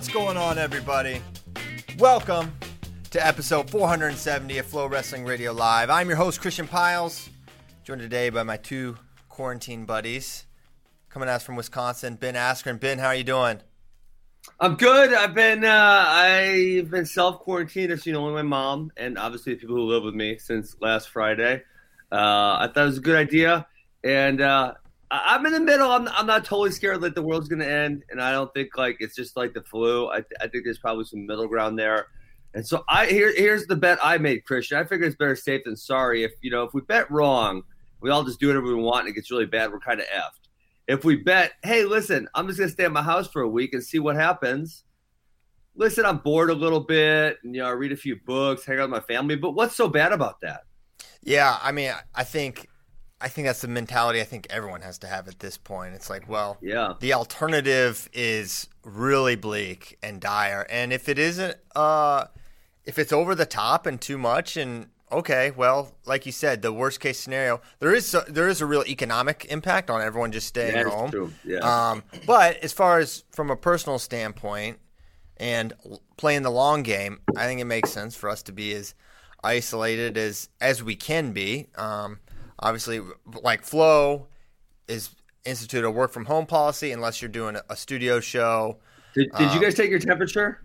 What's going on, everybody? Welcome to episode 470 of FloWrestling Radio Live. I'm your host, Christian Pyles, joined today by my two quarantine buddies. Coming us from Wisconsin, Ben Askren. Ben, how are you doing? I'm good. I've been uh, I've been self quarantined. I've seen only my mom and obviously the people who live with me since last Friday. Uh, I thought it was a good idea, and uh, I'm in the middle. I'm, I'm not totally scared that the world's going to end, and I don't think like it's just like the flu. I, th- I think there's probably some middle ground there. And so I here here's the bet I made, Christian. I figure it's better safe than sorry. If you know if we bet wrong, we all just do whatever we want, and it gets really bad. We're kind of effed. If we bet, hey, listen, I'm just gonna stay at my house for a week and see what happens. Listen, I'm bored a little bit, and you know, I read a few books, hang out with my family. But what's so bad about that? Yeah, I mean, I think, I think that's the mentality I think everyone has to have at this point. It's like, well, Yeah, the alternative is really bleak and dire and if it isn't uh if it's over the top and too much and okay well like you said the worst case scenario there is so, there is a real economic impact on everyone just staying is home true. Yeah. um but as far as from a personal standpoint and playing the long game i think it makes sense for us to be as isolated as as we can be um obviously like Flo is institute a work from home policy unless you're doing a, studio show. did, did um, you guys take your temperature?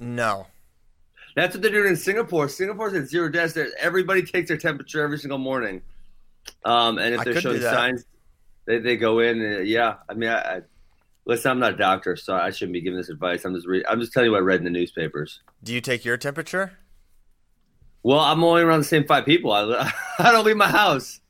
No. That's what they're doing in Singapore. Singapore's at zero deaths. There- Everybody takes their temperature every single morning. Um, and if they're showing signs, they, they go in. And, yeah, I mean, I, I, listen, I'm not a doctor, so I shouldn't be giving this advice. I'm just re- I'm just telling you what I read in the newspapers. Do you take your temperature? Well, I'm only around the same five people. I, I don't leave my house.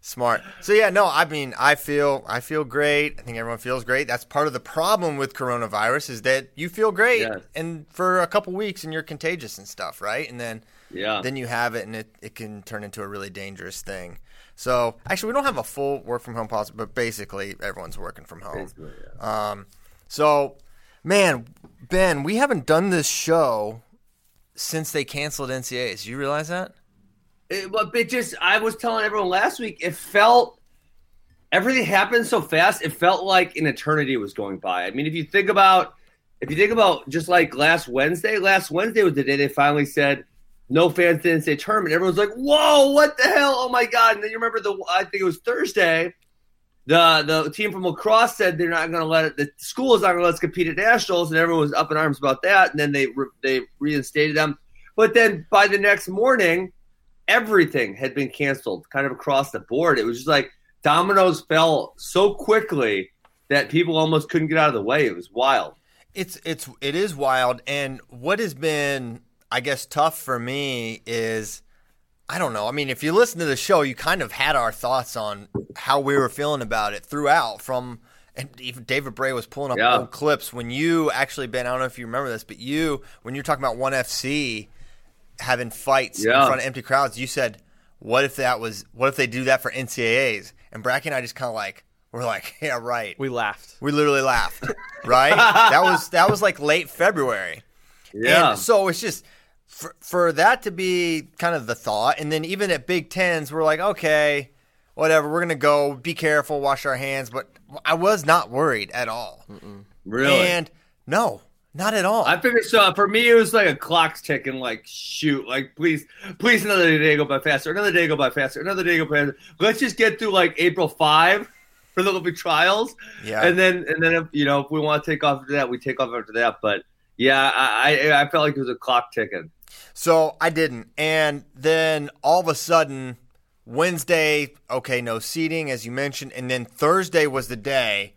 Smart. So yeah, no, I mean, I feel I feel great. I think everyone feels great. That's part of the problem with coronavirus is that you feel great Yes. and for a couple weeks and you're contagious and stuff, right? And then Yeah. then you have it and it, it can turn into a really dangerous thing. So actually we don't have a full work from home policy, but basically everyone's working from home. Yeah. Um, so, man, Ben, we haven't done this show since they canceled NCAAs. You realize that? It, but it just, I was telling everyone last week, it felt everything happened so fast. It felt like an eternity was going by. I mean, if you think about, if you think about just like last Wednesday, last Wednesday was the day they finally said no fans didn't say tournament. Everyone's like, "Whoa, what the hell? Oh my god!" And then you remember the, I think it was Thursday. The the team from lacrosse said they're not going to let it. The school is not going to let us compete at nationals, and everyone was up in arms about that. And then they re, they reinstated them. But then by the next morning, everything had been canceled, kind of across the board. It was just like dominoes fell so quickly that people almost couldn't get out of the way. It was wild. It's it's it is wild, and what has been, I guess, tough for me is, I don't know. I mean, if you listen to the show, you kind of had our thoughts on how we were feeling about it throughout. From and even David Bray was pulling up Yeah. old clips when you actually been. I don't know if you remember this, but you when you're talking about one FC having fights in front of empty crowds, you said, "What if that was? What if they do that for NCAAs?" And Bracky and I just kind of like we're like, "Yeah, right." We laughed. We literally laughed, right? that was that was like late February. Yeah. And so it's just for for that to be kind of the thought, and then even at Big Tens, we're like, okay, whatever, we're gonna go. Be careful, wash our hands. But I was not worried at all. really? And no, Not at all. I figured so. For me, it was like a clock's ticking. Like shoot, like please, please, another day go by faster. Another day go by faster. Another day go by faster. Let's just get through like April five for the Olympic trials. Yeah. And then and then if you know if we want to take off after that, we take off after that. But yeah, I I, I felt like it was a clock ticking. So I didn't, and then all of a sudden, Wednesday, okay, no seating as you mentioned, and then Thursday was the day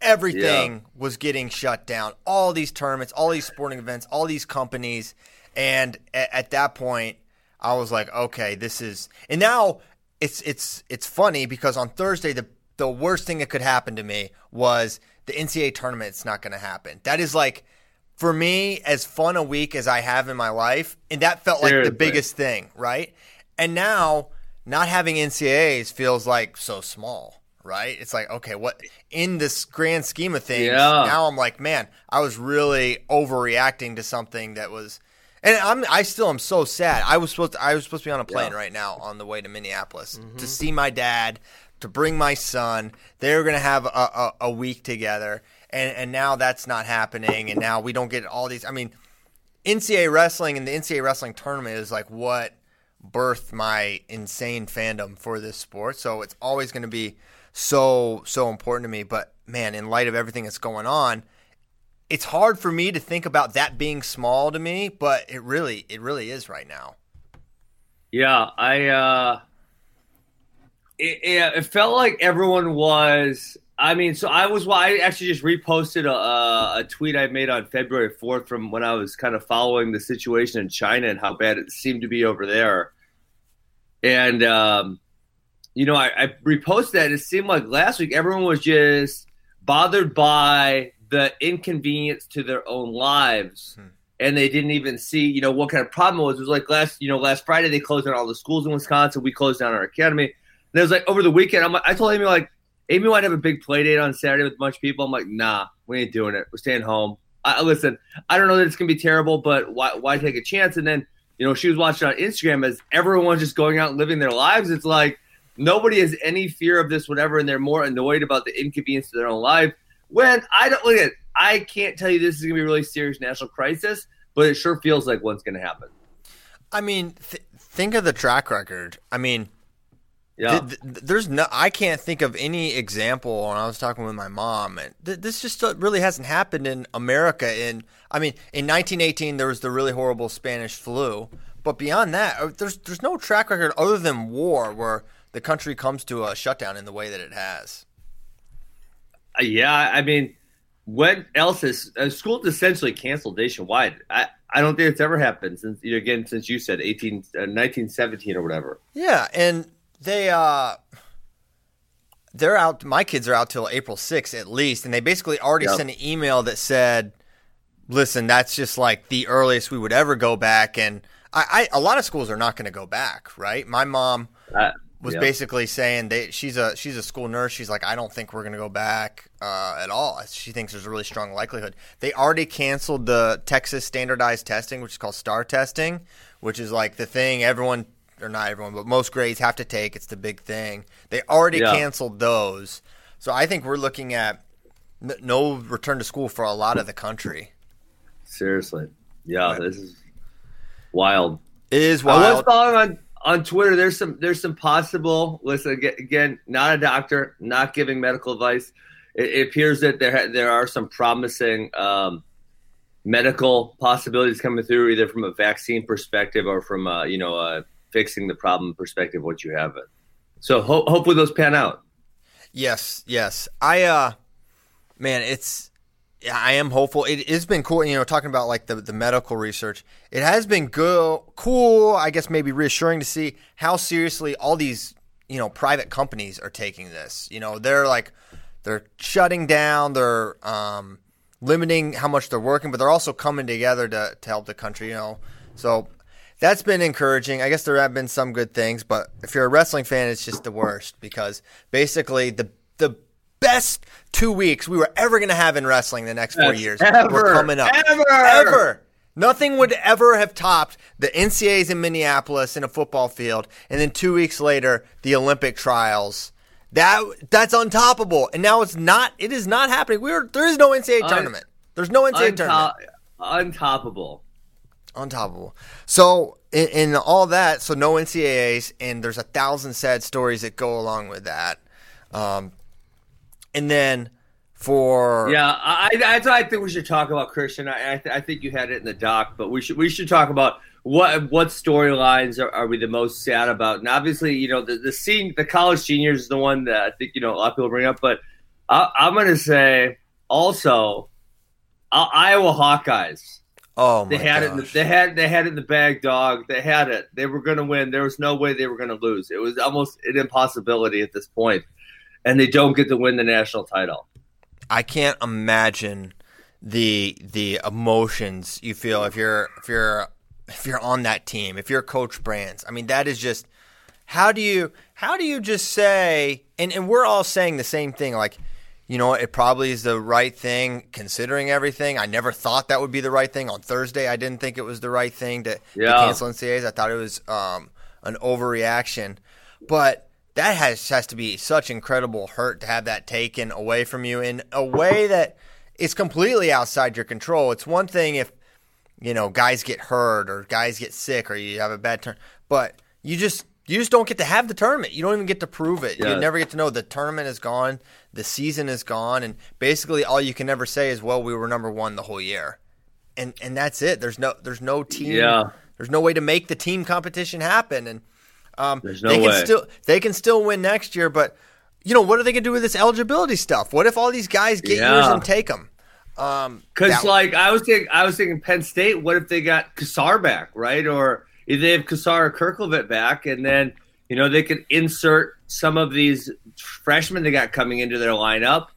everything Yeah. was getting shut down. All these tournaments, all these sporting events, all these companies, and at, at that point, I was like, okay, this is. And now it's it's it's funny because on Thursday, the the worst thing that could happen to me was the NCAA tournament. It's not going to happen. That is like. For me, as fun a week as I have in my life, and that felt like the biggest thing, right? And now, not having NCAAs feels like so small, right? It's like, okay, what in this grand scheme of things? Yeah. Now I'm like, man, I was really overreacting to something that was, and I'm I still am so sad. I was supposed to, I was supposed to be on a plane Yeah. right now on the way to Minneapolis Mm-hmm. to see my dad, to bring my son. They were gonna have a, a, a week together, and and now that's not happening, and now we don't get all these. I mean. NCAA wrestling and the NCAA wrestling tournament is like what birthed my insane fandom for this sport. So it's always going to be so so important to me. But man, in light of everything that's going on, it's hard for me to think about that being small to me. But it really it really is right now. Yeah, I. uh it, it, it felt like everyone was. I mean, so I was. I actually just reposted a, a, tweet I made on February fourth from when I was kind of following the situation in China and how bad it seemed to be over there. And um, you know, I, I reposted that. It seemed like last week everyone was just bothered by the inconvenience to their own lives and they didn't even see, you know, what kind of problem it was. It was like last, you know, last Friday they closed down all the schools in Wisconsin. We closed down our academy. And it was like over the weekend. I'm, like- I told Amy like, Amy might have a big play date on Saturday with a bunch of people. I'm like, nah, we ain't doing it. We're staying home. I, listen, I don't know that it's gonna be terrible, but why, why take a chance? And then, you know, she was watching on Instagram as everyone's just going out and living their lives. It's like nobody has any fear of this, whatever, and they're more annoyed about the inconvenience to their own life. When I don't look at, I can't tell you this is gonna be a really serious national crisis, but it sure feels like one's gonna happen. I mean, th- think of the track record. I mean, Yeah, Th- th- there's no I can't think of any example when I was talking with my mom and th- this just really hasn't happened in America in I mean in 1918 there was the really horrible Spanish flu but beyond that uh, there's there's no track record other than war where the country comes to a shutdown in the way that it has Uh, yeah. I mean, what else is uh, school essentially canceled nationwide? I, I don't think it's ever happened since you know, again since you said 18, uh, 1917 or whatever. Yeah, and they uh they're out my kids are out till April 6th at least and they basically already Yep. sent an email that said listen, that's just like the earliest we would ever go back and I, I a lot of schools are not going to go back, right? My mom Uh, was yeah. basically saying they she's a she's a school nurse. She's like, I don't think we're gonna go back uh, at all. She thinks there's a really strong likelihood. They already canceled the Texas standardized testing, which is called STAR testing, which is like the thing everyone or not everyone, but most grades have to take. It's the big thing. They already Yeah. canceled those, so I think we're looking at n- no return to school for a lot of the country. Seriously, yeah, this is wild. It is wild. I was following on on Twitter. There's some there's some possible. Listen again, again not a doctor, not giving medical advice. It, it appears that there ha- there are some promising um, medical possibilities coming through, either from a vaccine perspective or from uh, you know uh, fixing the problem perspective. Once you have it, so ho- hopefully those pan out. Yes, yes. I uh man, it's I am hopeful. It has been cool, you know, talking about like the the medical research. It has been good cool, I guess maybe reassuring to see how seriously all these, you know, private companies are taking this. You know, they're like they're shutting down, they're um limiting how much they're working, but they're also coming together to to help the country, you know. So that's been encouraging. I guess there have been some good things, but if you're a wrestling fan, it's just the worst because basically the the best two weeks we were ever going to have in wrestling the next four Yes, years ever, were coming up. ever. ever. Nothing would ever have topped the NCAAs in Minneapolis in a football field, and then two weeks later the Olympic trials. That that's untoppable, and now it's not. It is not happening. We are there is no NCAA tournament. There's no NCAA Unto- tournament. untoppable. Untoppable. So in, in all that, so no NCAAs, and there's a thousand sad stories that go along with that. Um, and then for yeah, I, I, I think we should talk about Christian. I, I, th- I, think you had it in the doc, but we should we should talk about what what storylines are, are, we the most sad about? And obviously, you know, the the scene, the college seniors is the one that I think you know a lot of people bring up. But I, am going to say also uh, Iowa Hawkeyes. Oh they had gosh. it. The, they had they had it in the bag, dog. They had it. They were going to win. There was no way they were going to lose. It was almost an impossibility at this point, and they don't get to win the national title. I can't imagine the the emotions you feel if you're if you're if you're on that team, if you're Coach Brands. I mean, that is just how do you how do you just say and, and we're all saying the same thing, like you know, it probably is the right thing considering everything. I never thought that would be the right thing. On Thursday, I didn't think it was the right thing to, yeah. to cancel NCAAs. I thought it was um, an overreaction. But that has, has to be such incredible hurt to have that taken away from you in a way that is completely outside your control. It's one thing if, you know, guys get hurt or guys get sick or you have a bad turn, but you just you just don't get to have the tournament. You don't even get to prove it. Yeah. You never get to know the tournament is gone, the season is gone, and basically all you can ever say is, "Well, we were number one the whole year," and and that's it. There's no there's no team. Yeah. There's no way to make the team competition happen, and um, there's no they can way. still they can still win next year. But you know what are they going to do with this eligibility stuff? What if all these guys get yeah. yours and take them? Because um, like I was thinking, I was thinking Penn State. What if they got Cassar back, right? Or if they have Cassar or back, and then you know they could insert some of these freshmen they got coming into their lineup.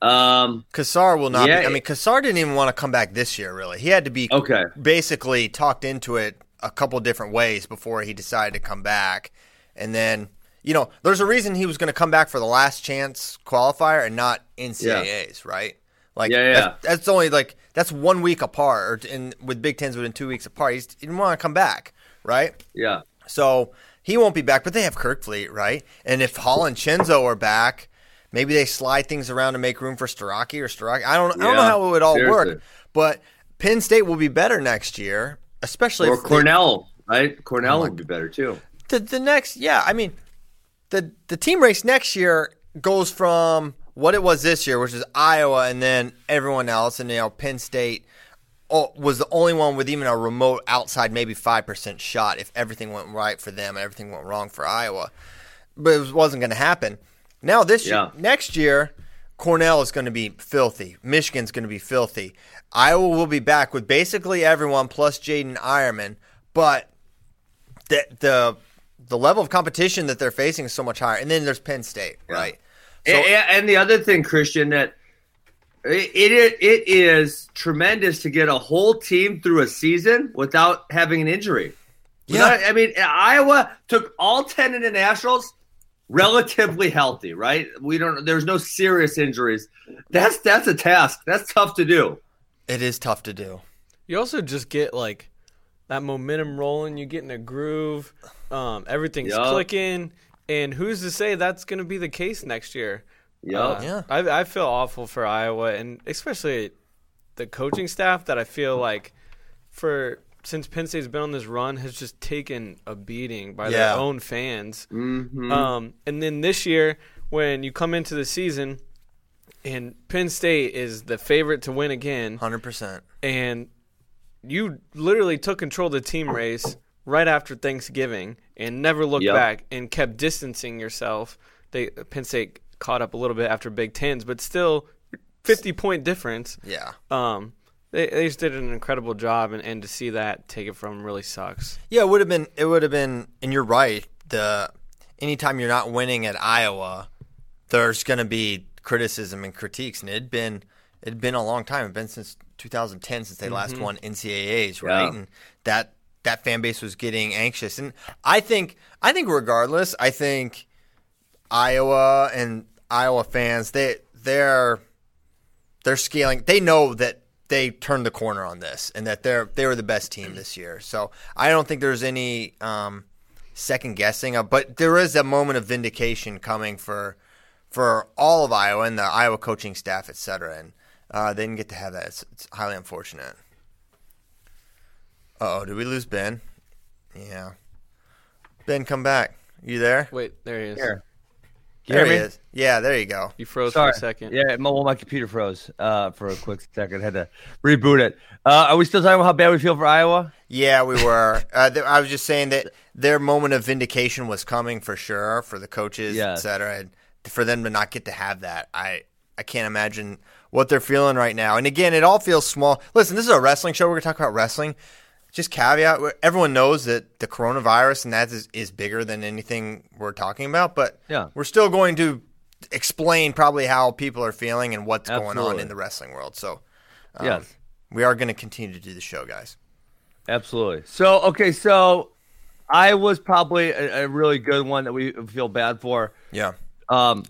Um, Cassar will not. Yeah, be, I mean, Cassar didn't even want to come back this year. Really, he had to be okay. Basically, talked into it a couple different ways before he decided to come back, and then you know, there's a reason he was going to come back for the last chance qualifier and not NCAA's, yeah. right? Like, yeah, yeah. That's, that's, only like that's one week apart, and with Big Tens within two weeks apart, he didn't want to come back, right? Yeah. So he won't be back, but they have Kerkvliet, right? And if Hall and Chenzo are back, maybe they slide things around to make room for Starocci or Starocci. I don't, I don't know how it would all seriously. work, but Penn State will be better next year, especially or if Cornell, they, right? Oh Cornell oh would be better too. The the next, yeah, I mean, the the team race next year goes from what it was this year, which is Iowa, and then everyone else, and you know Penn State was the only one with even a remote outside, maybe five percent shot if everything went right for them and everything went wrong for Iowa. But it wasn't going to happen. Now this yeah. year, next year, Cornell is going to be filthy. Michigan's going to be filthy. Iowa will be back with basically everyone plus Jaden Eierman, but the the the level of competition that they're facing is so much higher. And then there's Penn State, right? So, and, and, the other thing, Christian, that it, it it is tremendous to get a whole team through a season without having an injury. Without, yeah, I mean Iowa took all ten internationals relatively healthy, right? We don't. There's no serious injuries. That's that's a task. That's tough to do. It is tough to do. You also just get like that momentum rolling. You get in a groove. Um, everything's Yup. clicking, and who's to say that's going to be the case next year? Yeah, Uh, Yeah. I, I feel awful for Iowa, and especially the coaching staff that I feel like for since Penn State's been on this run has just taken a beating by Yeah. their own fans. hmm Um, and then this year, when you come into the season, and Penn State is the favorite to win again, Hundred percent. and you literally took control of the team race right after Thanksgiving and never looked Yep. back and kept distancing yourself. They Penn State caught up a little bit after Big Tens, but still, fifty point difference. Yeah. Um, they, they just did an incredible job, and, and to see that take it from really sucks. Yeah, it would have been. It would have been. And you're right. The anytime you're not winning at Iowa, there's going to be criticism and critiques, and it'd been it'd been a long time. It'd been since 2010 since they last won NCAA's, right? Yeah. And that that fan base was getting anxious. And I think I think regardless, I think Iowa and Iowa fans they they're they're scaling. They know that they turned the corner on this and that they're they were the best team this year. So I don't think there's any um, second guessing. Of, but there is a moment of vindication coming for for all of Iowa and the Iowa coaching staff, et cetera. And uh, they didn't get to have that. It's, it's highly unfortunate. oh, did we lose Ben? Yeah. Ben, come back. You there? Wait, there he is. Here. Can There he is. Yeah, there you go. You froze Sorry. for a second. Yeah, my, well, my computer froze uh, for a quick second. Had to reboot it. Uh, are we still talking about how bad we feel for Iowa? Yeah, we were. uh, th- I was just saying that their moment of vindication was coming for sure for the coaches, Yes. et cetera. And for them to not get to have that, I I can't imagine what they're feeling right now. And again, it all feels small. Listen, this is a wrestling show. We're going to talk about wrestling. Just caveat: everyone knows that the coronavirus and that is, is bigger than anything we're talking about, but Yeah. we're still going to explain probably how people are feeling and what's going on in the wrestling world. So, um, Yes. we are going to continue to do the show, guys. Absolutely. So okay, so I was probably a, a really good one that we feel bad for. Yeah. Um,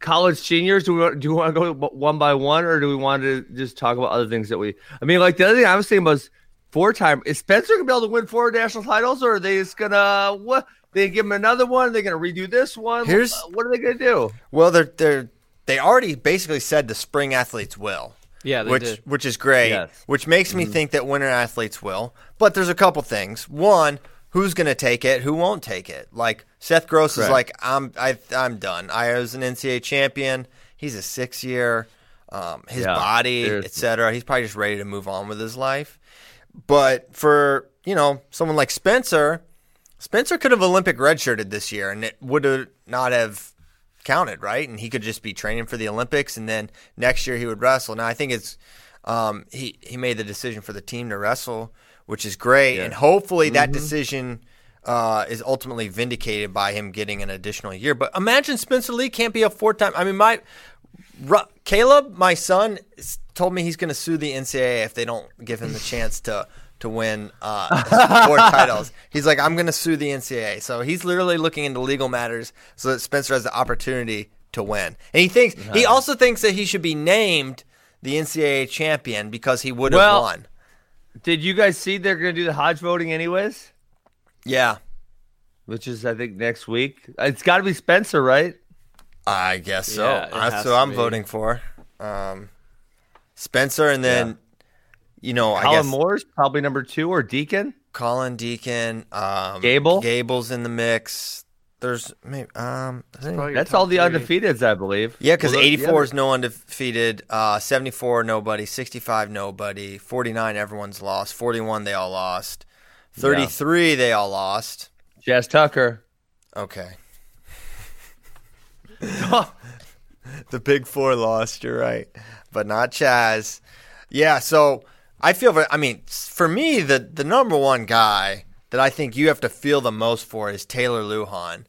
college seniors. Do we want, do we want to go one by one, or do we want to just talk about other things that we? I mean, like the other thing I was thinking was four time. Is Spencer gonna be able to win four national titles, or are they just gonna what? They give him another one. They're gonna redo this one. Here's- what are they gonna do? Well, they're they're they already basically said the spring athletes will. Yeah, they which did. which is great. Yes. Which makes me think that winter athletes will. But there's a couple things. One, who's going to take it? Who won't take it? Like Seth Gross is like I'm I I'm done. I was an NCAA champion. He's a six year. Um, his Yeah, body, etc. He's probably just ready to move on with his life. But for you know someone like Spencer, Spencer could have Olympic redshirted this year, and it would have not have counted, right? And he could just be training for the Olympics, and then next year he would wrestle. Now I think it's um, he he made the decision for the team to wrestle, which is great, and hopefully that decision. Uh, is ultimately vindicated by him getting an additional year. But imagine Spencer Lee can't be a four time. I mean, my Caleb, my son, told me he's going to sue the NCAA if they don't give him the chance to to win uh, four titles. He's like, I'm going to sue the NCAA. So he's literally looking into legal matters so that Spencer has the opportunity to win. And he thinks he also thinks that he should be named the NCAA champion because he would have Well- won. Did you guys see they're gonna do the Hodge voting anyways? Yeah, Which is I think next week. It's got to be Spencer, right? I guess so. Yeah, it That's has who I'm be. voting for. Um, Spencer, and then you know, I Colin guess Moore's probably number two or Deacon. Colin Deacon, um, Gable? Gable's in the mix. There's maybe um, I think- Probably your That's all the three. undefeateds, I believe. yeah, because Well, 84 yeah, is no undefeated, uh, 74 nobody, 65 nobody, 49 everyone's lost, 41 they all lost, 33 they all lost. Chaz Tucker. Okay. the big four lost. You're right, but not Chaz. Yeah, so I feel. I mean, for me, the the number one guy that I think you have to feel the most for is Taylor Lujan.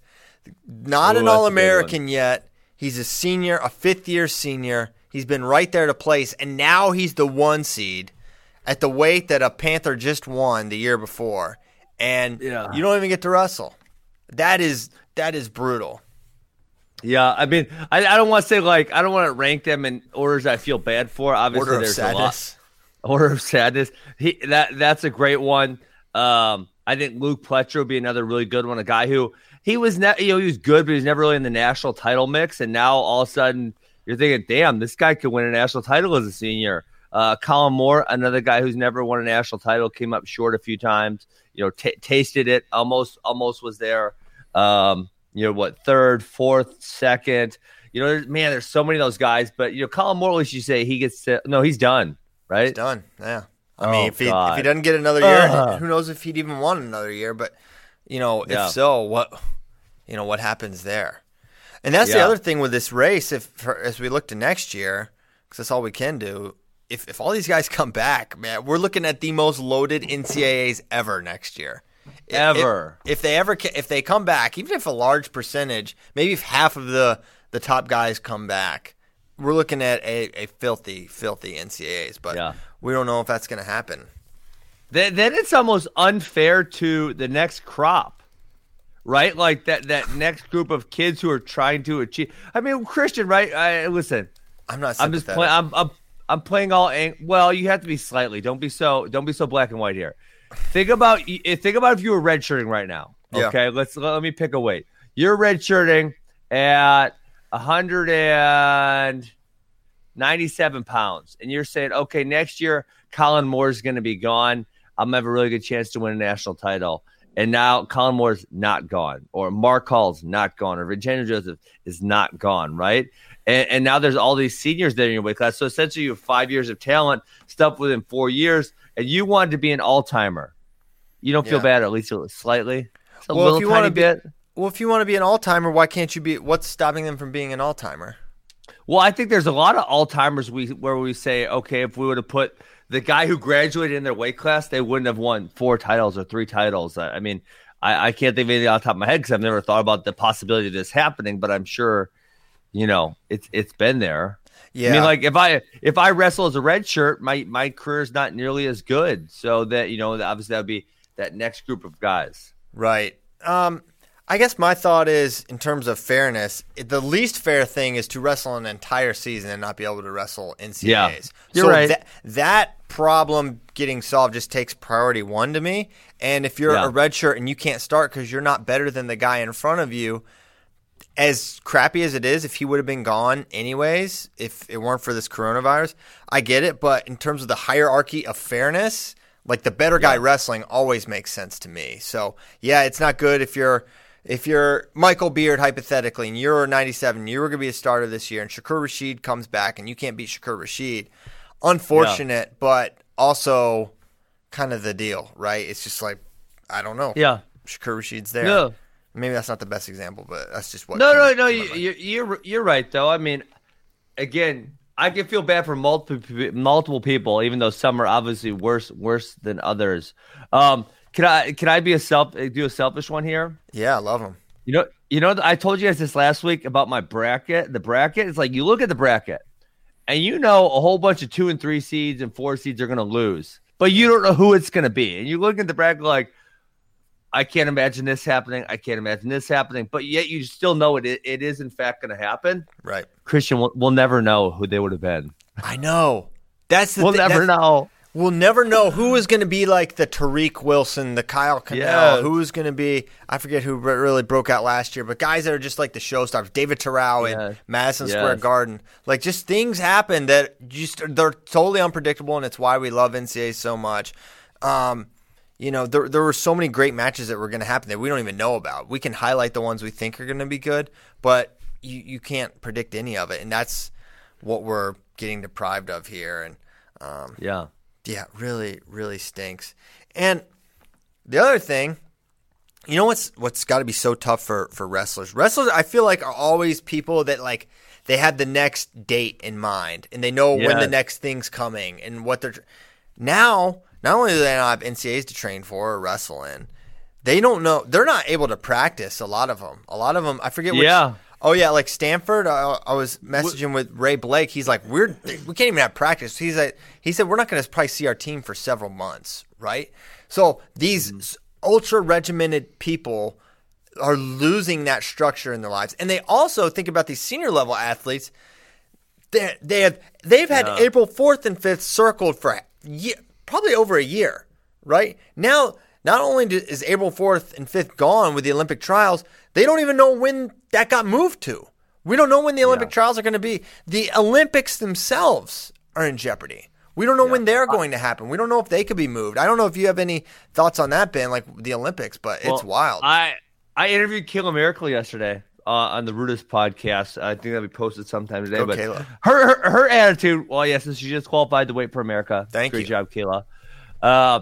Not Ooh, an All American yet. He's a senior, a fifth year senior. He's been right there to place, and now he's the one seed at the weight that a Panther just won the year before, and Yeah. you don't even get to wrestle. That is that is brutal. Yeah, I mean, I, I don't want to say like I don't want to rank them in orders I feel bad for. Obviously, Order of there's a lot. sadness. Order of Sadness. He that that's a great one. Um, I think Luke Pletcher would be another really good one. A guy who he was ne- you know he was good, but he was never really in the national title mix. And now all of a sudden you're thinking, damn, this guy could win a national title as a senior. Uh, Colin Moore, another guy who's never won a national title, came up short a few times. You know, t- tasted it, almost almost was there. Um, you know what, third, fourth, second. You know, there's- man, there's so many of those guys. But you know, Colin at you say he gets to, no, he's done, right? He's done. Yeah. I Oh, mean, if he if he doesn't get another year, Ugh. who knows if he'd even want another year? But you know, if Yeah. so, what you know what happens there? And that's the other thing with this race. If for, as we look to next year, because that's all we can do. If if all these guys come back, man, we're looking at the most loaded NCAAs ever next year. Ever. If, if they ever if they come back, even if a large percentage, maybe if half of the the top guys come back, we're looking at a, a filthy, filthy NCAAs. But Yeah. we don't know if that's going to happen. then, then it's almost unfair to the next crop, right? Like that that next group of kids who are trying to achieve. I mean, Christian, right? I, listen, I'm not. I'm just playing. I'm, I'm I'm playing all. Ang- well, you have to be slightly. Don't be so. Don't be so black and white here. Think about. Eh, think about if you were redshirting right now. Yeah. Okay, let's let, me pick a weight. You're redshirting at 197 pounds, and you're saying, okay, next year Colin Moore's going to be gone. I'm gonna have a really good chance to win a national title. And now Colin Moore's not gone, or Mark Hall's not gone, or Vincenzo Joseph is not gone, right? And, and now there's all these seniors there in your weight class. So essentially, you have five years of talent, stuff within four years, and you wanted to be an all timer. You don't feel Yeah. bad, at least slightly. It's a Well, little if you tiny be- bit. Well, if you want to be an all timer, why can't you be? What's stopping them from being an all timer? Well, I think there's a lot of all timers we where we say, okay, if we would have put the guy who graduated in their weight class, they wouldn't have won four titles or three titles. I, I mean, I, I can't think of anything off the top of my head because I've never thought about the possibility of this happening, but I'm sure, you know, it's it's been there. Yeah, I mean, like if I if I wrestle as a red shirt, my my career is not nearly as good. So that you know, obviously that would be that next group of guys. Right. Um, I guess my thought is, in terms of fairness, the least fair thing is to wrestle an entire season and not be able to wrestle NCAAs. Yeah. You're so right. That, that problem getting solved just takes priority one to me. And if you're Yeah. a red shirt and you can't start because you're not better than the guy in front of you, as crappy as it is, if he would have been gone anyways, if it weren't for this coronavirus, I get it. But in terms of the hierarchy of fairness, like the better guy wrestling always makes sense to me. So yeah, it's not good if you're if you're Michael Beard hypothetically and you're 97, you were going to be a starter this year, and Shakur Rashid comes back and you can't beat Shakur Rashid. Unfortunate, but also kind of the deal, right? It's just like I don't know. Yeah. Shakur Rashid's there. No. Maybe that's not the best example, but that's just what. No, no, no. You, you, you're you're right though. I mean, again, I can feel bad for multiple multiple people, even though some are obviously worse worse than others. Um, can I can I be a self do a selfish one here? yeah, I love them. You know, you know, I told you guys this last week about my bracket. The bracket it's like you look at the bracket, and you know a whole bunch of two and three seeds and four seeds are going to lose, but you don't know who it's going to be. And you look at the bracket like, I can't imagine this happening. I can't imagine this happening, but yet you still know it. It, it is in fact going to happen. Right. Christian, we'll, we'll never know who they would have been. I know. That's the We'll thi- never know. We'll never know who is going to be like the Tariq Wilson, the Kyle Conel, Yes. who's going to be, I forget who really broke out last year, but guys that are just like the showstoppers, David Terrell in Madison Yes. Square Garden. Like just things happen that just, they're totally unpredictable, and it's why we love NCAA so much. Um, you know, there, there were so many great matches that were going to happen that we don't even know about. We can highlight the ones we think are going to be good, but you, you can't predict any of it. And that's what we're getting deprived of here. And, um, Yeah. yeah, really, really stinks. And the other thing, you know what's what's got to be so tough for for wrestlers? Wrestlers, I feel like are always people that like they have the next date in mind and they know when the next thing's coming and what they're now. Not only do they not have NCAs to train for or wrestle in, they don't know. They're not able to practice. A lot of them. A lot of them. I forget. Which, Yeah. Oh yeah, like Stanford. I, I was messaging with Ray Blake. He's like, we're we can't even have practice. He's like, he said we're not going to probably see our team for several months, right? So these mm-hmm. ultra regimented people are losing that structure in their lives, and they also think about these senior level athletes. They they have they've had Yeah. April fourth and fifth circled for ye probably over a year, right? Now, not only is April fourth and fifth gone with the Olympic trials, they don't even know when that got moved to. We don't know when the Olympic trials are going to be. The Olympics themselves are in jeopardy. We don't know when they're going to happen. We don't know if they could be moved. I don't know if you have any thoughts on that, Ben, like the Olympics, but it's wild. I I interviewed Kayla Miracle yesterday uh, on the Rudis podcast. I think that'll be posted sometime today. Go, but Kayla. her, her her attitude. Well, yes, she just qualified to wait for America. Thank Great you. job, Kayla. Uh,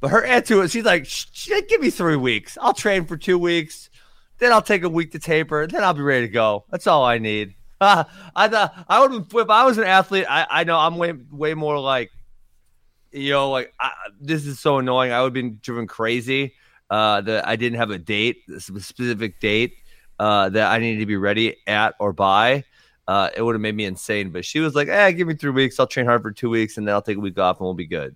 but her attitude she's like, "Sh- sh- give me three weeks. I'll train for two weeks, then I'll take a week to taper, then I'll be ready to go. That's all I need. Uh, I thought I would if I was an athlete. I, I know I'm way way more like you know, like I, this is so annoying. I would have been driven crazy uh, that I didn't have a date, a specific date uh, that I needed to be ready at or by. Uh, it would have made me insane. But she was like, "Eh, give me three weeks. I'll train hard for two weeks, and then I'll take a week off, and we'll be good."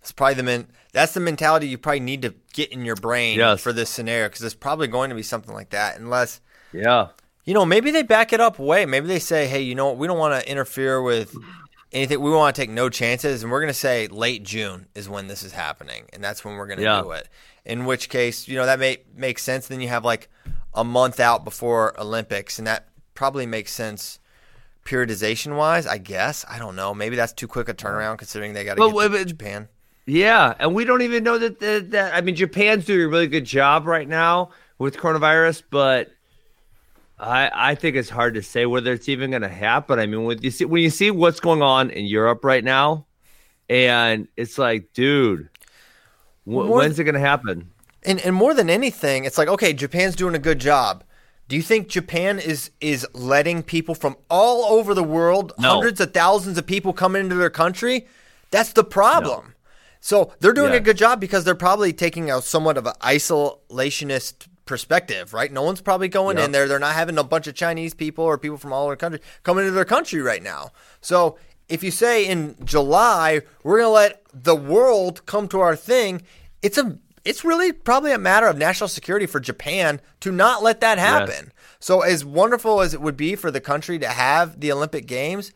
That's probably the men. That's the mentality you probably need to get in your brain Yes. for this scenario because it's probably going to be something like that, unless Yeah, you know maybe they back it up way. Maybe they say, hey, you know what? We don't want to interfere with anything. We want to take no chances, and we're going to say late June is when this is happening, and that's when we're going to Yeah. do it. In which case, you know that may make sense. Then you have like a month out before Olympics, and that probably makes sense. Periodization wise, I guess I don't know. Maybe that's too quick a turnaround considering they got to But get to Japan. Yeah, and we don't even know that, that that I mean Japan's doing a really good job right now with coronavirus, but I I think it's hard to say whether it's even going to happen. I mean, when you see when you see what's going on in Europe right now, and it's like, dude, wh- when's it going to happen? And and more than anything, it's like okay, Japan's doing a good job. Do you think Japan is is letting people from all over the world, No. hundreds of thousands of people come into their country? That's the problem. So they're doing a good job because they're probably taking a somewhat of an isolationist perspective, right? No one's probably going Yep. in there. They're not having a bunch of Chinese people or people from all over the country coming into their country right now. So if you say in July we're going to let the world come to our thing, it's a it's really probably a matter of national security for Japan to not let that happen. So as wonderful as it would be for the country to have the Olympic Games,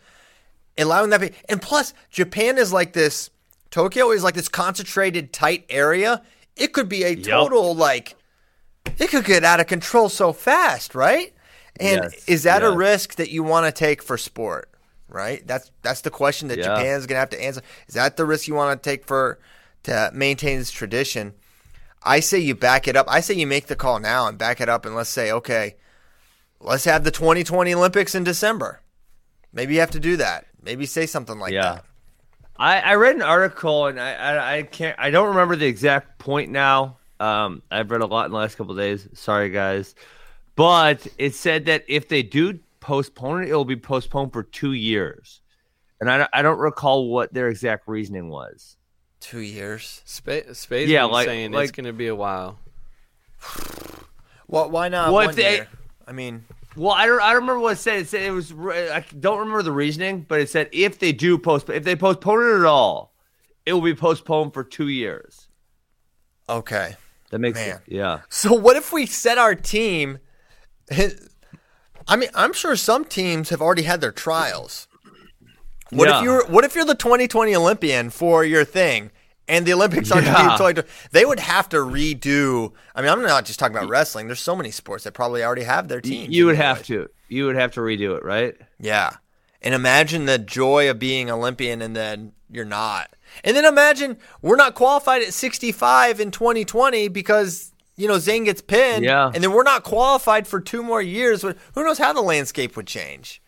allowing that be, and plus Japan is like this Tokyo is like this concentrated tight area. It could be a total like it could get out of control so fast, right? And Yes, is that a risk that you want to take for sport? Right? That's that's the question that Yeah. Japan's going to have to answer. Is that the risk you want to take for to maintain this tradition? I say you back it up. I say you make the call now and back it up and let's say, okay, let's have the 2020 Olympics in December. Maybe you have to do that. Maybe say something like Yeah. that. I, I read an article and I, I I can't I don't remember the exact point now. Um, I've read a lot in the last couple of days. Sorry guys, but it said that if they do postpone it, it will be postponed for two years, and I I don't recall what their exact reasoning was. Two years. Spa- Spade's Yeah, like- saying like- it's going to be a while. Well, why not Well, one they- year? I mean, Well, I don't I don't remember what it said. It said it was I don't remember the reasoning, but it said if they do postpone if they postpone it at all, it will be postponed for two years. okay. That makes Man. yeah. So what if we set our team? I mean, I'm sure some teams have already had their trials. What Yeah. if you're What if you're the 2020 Olympian for your thing, and the Olympics aren't Yeah. until they would have to redo? I mean, I'm not just talking about wrestling. There's so many sports that probably already have their teams. You would have to. You would have to redo it, right? Yeah. And imagine the joy of being Olympian and then you're not. And then imagine we're not qualified at 65 in 2020 because, you know, Zain gets pinned. Yeah. And then we're not qualified for two more years. Who knows how the landscape would change?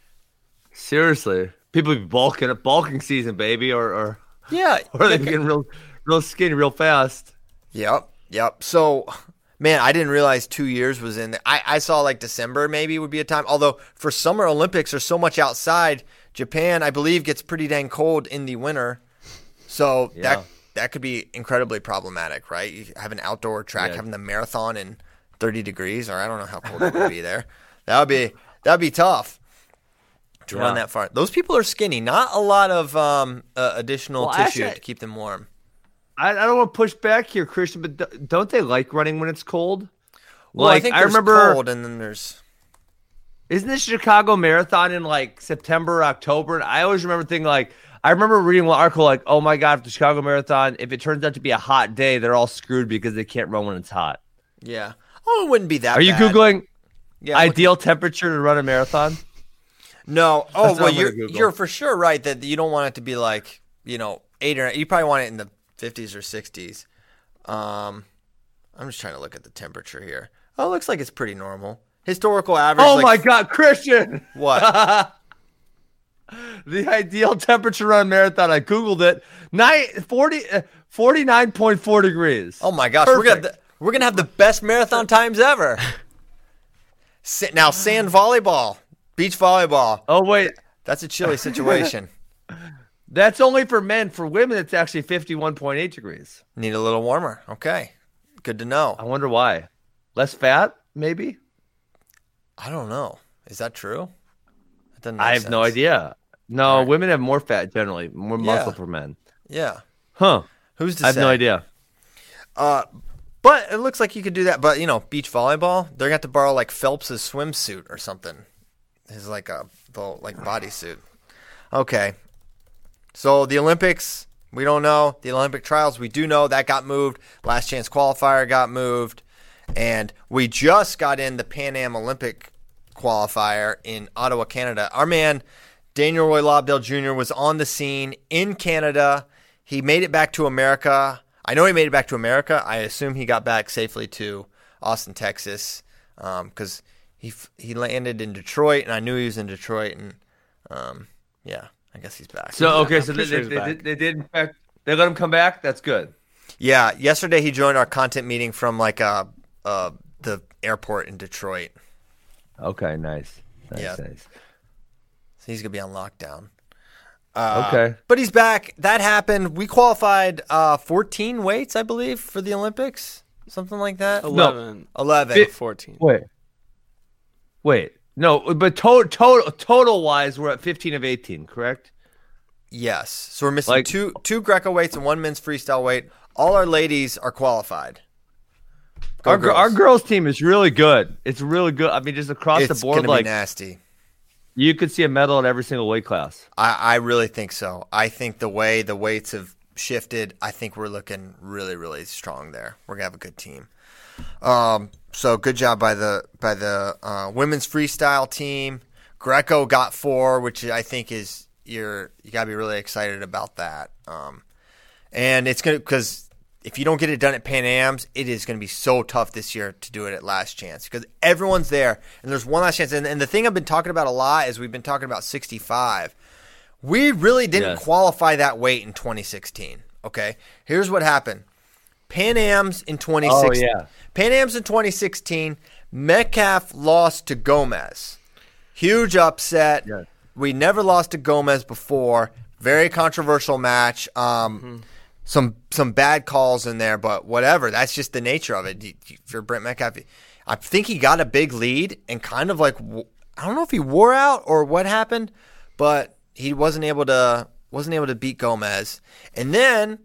Seriously, people be bulking up, bulking season, baby, or or Yeah. or they getting real, real skinny real fast. Yep. Yep. So, man, I didn't realize two years was in there. I, I saw like December maybe would be a time. Although for Summer Olympics, there's so much outside. Japan, I believe, gets pretty dang cold in the winter. So Yeah. that that could be incredibly problematic, right? You have an outdoor track, Yeah. having the marathon in 30 degrees, or I don't know how cold it would be there. That would be that would be tough to run that far. Those people are skinny. Not a lot of um, uh, additional Well, tissue actually- to keep them warm. I, I don't want to push back here, Christian, but d- don't they like running when it's cold? Well, I Like, think I remember- cold, and then there's Isn't this Chicago Marathon in like September, October? And I always remember thinking like, I remember reading one article like, oh my god, if the Chicago Marathon, if it turns out to be a hot day, they're all screwed because they can't run when it's hot. yeah. Oh, it wouldn't be that. Are you googling Yeah, I'm looking- ideal temperature to run a marathon? No. Oh, That's well, you're you're for sure right that you don't want it to be like you know eight or you probably want it in the 50s or 60s. Um, I'm just trying to look at the temperature here. Oh, it looks like it's pretty normal. Historical average. Oh like- my god, Christian! What? The ideal temperature run marathon. I googled it. Nine, 40, uh, 49.4 degrees. Oh my gosh, we're gonna we're gonna have the best marathon times ever. Now, sand volleyball, beach volleyball. Oh wait, That's a chilly situation. that's only for men. For women, it's actually 51.8 degrees. Need a little warmer. Okay, good to know. I wonder why. Less fat, maybe. I don't know. Is that true? That I have no idea. No, right. women have more fat generally, more muscle Yeah. for men. Yeah. Huh? Who's to I have say? no idea. Uh, but it looks like you could do that. But you know, beach volleyball, they're gonna have to borrow like Phelps's swimsuit or something. His like a the like bodysuit. Okay. So the Olympics, we don't know. The Olympic trials, we do know that got moved. Last chance qualifier got moved, and we just got in the Pan Am Olympic qualifier in Ottawa, Canada. Our man Daniel Roy Lobdell Jr. was on the scene in Canada. he made it back to America. I know he made it back to America. I assume he got back safely to Austin, Texas, because um, he he landed in Detroit, and I knew he was in Detroit, and um, yeah, I guess he's back. So okay, so they, they, they, they, did in fact they let him come back. That's good. Yeah, yesterday he joined our content meeting from like uh, uh the airport in Detroit. Okay, nice. nice yeah, nice. So he's gonna be on lockdown. Uh, okay, but he's back. That happened. We qualified uh, 14 weights, I believe, for the Olympics, something like that. 11, no, 11, 14. Wait, wait, no, but total total total wise, we're at 15 of 18, correct? Yes. So we're missing like, two two Greco weights and one men's freestyle weight. All our ladies are qualified. Go our girls. our girls team is really good. It's really good. I mean, just across it's the board, like nasty. You could see a medal in every single weight class. I, I really think so. I think the way the weights have shifted, I think we're looking really, really strong there. We're gonna have a good team. Um, so good job by the by the uh, women's freestyle team. Greco got four, which I think is you're you gotta be really excited about that. Um, and it's gonna because if you don't get it done at Pan Am's, it is to be so tough this year to do it at last chance because everyone's there and there's one last chance. And, and the thing I've been talking about a lot is we've been talking about 65. We really didn't yes. qualify that weight in 2016. Okay, here's what happened: Pan Am's in 2016. Oh, yeah. Pan Am's in 2016. Metcalf lost to Gomez. Huge upset. Yes. We never lost to Gomez before. Very controversial match. Um, mm-hmm some some bad calls in there, but whatever. That's just the nature of it. For Brent Metcalf, I think he got a big lead and kind of like I don't know if he wore out or what happened, but he wasn't able to wasn't able to beat Gomez. And then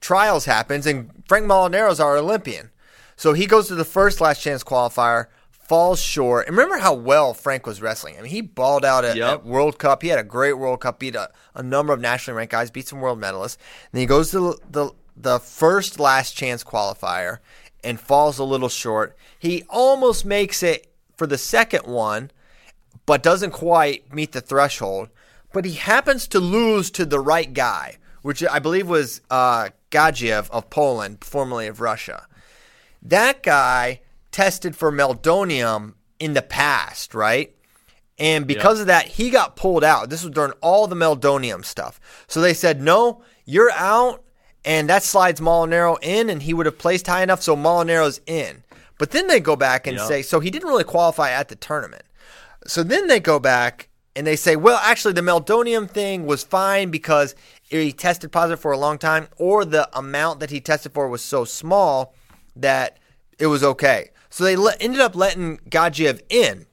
trials happens, and Frank Molinaro is our Olympian, so he goes to the first last chance qualifier falls short. And remember how well Frank was wrestling. I mean, he balled out at, yep. at World Cup. He had a great World Cup, beat a, a, number of nationally ranked guys, beat some world medalists. And he goes to the, the, the first last chance qualifier and falls a little short. He almost makes it for the second one, but doesn't quite meet the threshold. But he happens to lose to the right guy, which I believe was uh, Gadzhiev of Poland, formerly of Russia. That guy tested for meldonium in the past, right? And because yeah. of that, he got pulled out. This was during all the meldonium stuff. So they said, no, you're out. And that slides Molinaro in, and he would have placed high enough, so Molinaro's in. But then they go back and yeah. say, so he didn't really qualify at the tournament. So then they go back and they say, well, actually, the meldonium thing was fine because he tested positive for a long time, or the amount that he tested for was so small that it was okay. So they le- ended up letting Gadzhiev in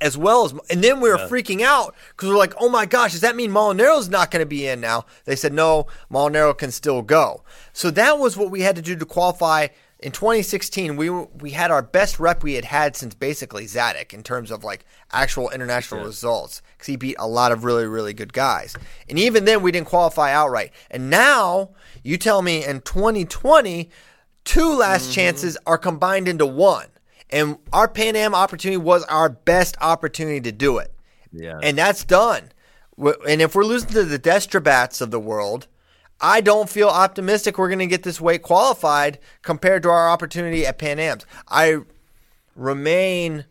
as well as, and then we were yeah. freaking out because we're like, oh my gosh, does that mean Molinaro's not going to be in now? They said no, Molinaro can still go. So that was what we had to do to qualify. In 2016, we we had our best rep we had had since basically Zadick in terms of like actual international yeah. results because he beat a lot of really really good guys. And even then, we didn't qualify outright. And now you tell me in 2020 two last mm-hmm. chances are combined into one. And our Pan Am opportunity was our best opportunity to do it. Yeah. And that's done. And if we're losing to the Destribats of the world, I don't feel optimistic we're going to get this weight qualified compared to our opportunity at Pan Am's. I remain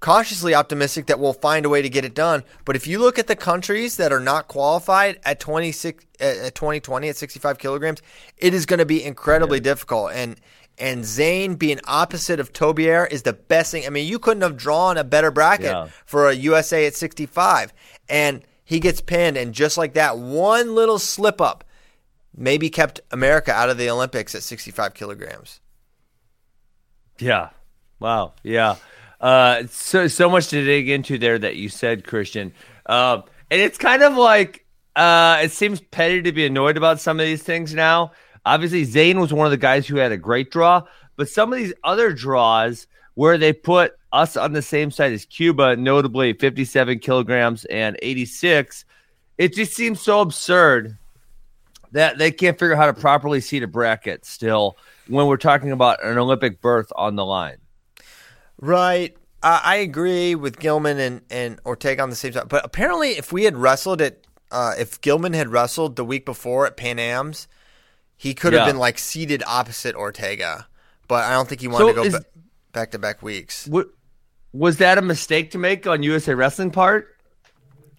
cautiously optimistic that we'll find a way to get it done. But if you look at the countries that are not qualified at 26 at 2020 at 65 kilograms, it is going to be incredibly yeah. difficult. And and Zain being opposite of Tobier is the best thing. I mean, you couldn't have drawn a better bracket yeah. for a USA at 65. And he gets pinned, and just like that, one little slip up maybe kept America out of the Olympics at 65 kilograms. Yeah. Wow. Yeah. Uh, so so much to dig into there that you said, Christian. Uh, and it's kind of like uh, it seems petty to be annoyed about some of these things now. Obviously, Zain was one of the guys who had a great draw, but some of these other draws where they put us on the same side as Cuba, notably 57 kilograms and 86, it just seems so absurd that they can't figure out how to properly seat a bracket still when we're talking about an Olympic berth on the line. Right. Uh, I agree with Gilman and, and Ortega on the same side. But apparently, if we had wrestled at uh, if Gilman had wrestled the week before at Pan Am's, he could have been like seated opposite Ortega. But I don't think he wanted So to go is- ba- back to back weeks. What, was that a mistake to make on USA Wrestling part?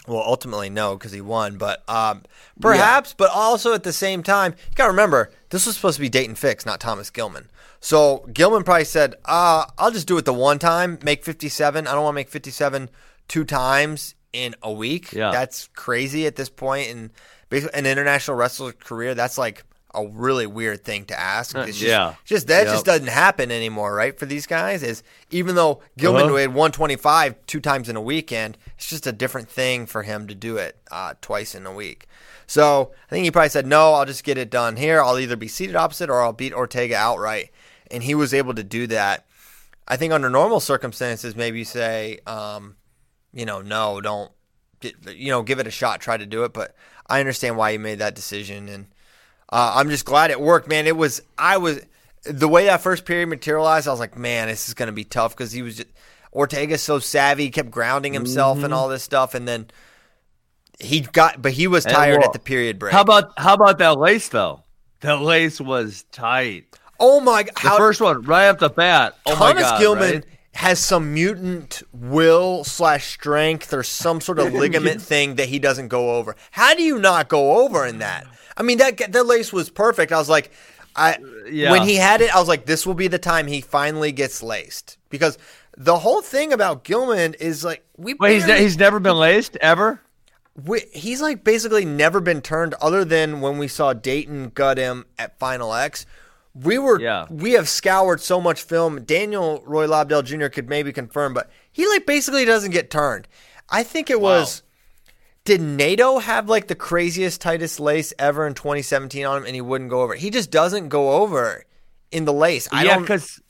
Well, ultimately, no, because he won. But um, perhaps, but also at the same time, you got to remember this was supposed to be Daton Fix, not Thomas Gilman. So Gilman probably said, uh, "I'll just do it the one time, make fifty-seven. I don't want to make fifty-seven two times in a week. Yeah. That's crazy at this point in basically an international wrestler's career. That's like a really weird thing to ask. It's just, yeah. just that Yep. just doesn't happen anymore, right? For these guys, is even though Gilman Uh-huh. had 125 two times in a weekend, it's just a different thing for him to do it uh, twice in a week. So I think he probably said, "No, I'll just get it done here. I'll either be seated opposite or I'll beat Ortega outright." And he was able to do that. I think under normal circumstances, maybe you say, um, you know, no, don't, get, you know, give it a shot, try to do it. But I understand why he made that decision, and uh, I'm just glad it worked, man. It was, I was, the way that first period materialized, I was like, man, this is going to be tough because he was just, Ortega's so savvy, he kept grounding himself Mm-hmm. and all this stuff, and then he got, but he was tired well, at the period break. How about how about that lace though? That lace was tight. oh my, god. The how first one right off the bat. Oh my Thomas God, Gilman right? has some mutant will slash strength or some sort of ligament thing that he doesn't go over. How do you not go over in that? I mean, that that lace was perfect. I was like, I uh, Yeah. when he had it, I was like, this will be the time he finally gets laced because the whole thing about Gilman is like we. Wait, he's, barely- he's never been laced ever. we, he's like basically never been turned other than when we saw Daton gut him at Final X. We were Yeah. we have scoured so much film. Daniel Roy Lobdell Jr. could maybe confirm, but he like basically doesn't get turned. I think it was did Nato have like the craziest tightest lace ever in 2017 on him and he wouldn't go over. He just doesn't go over in the lace. I yeah, because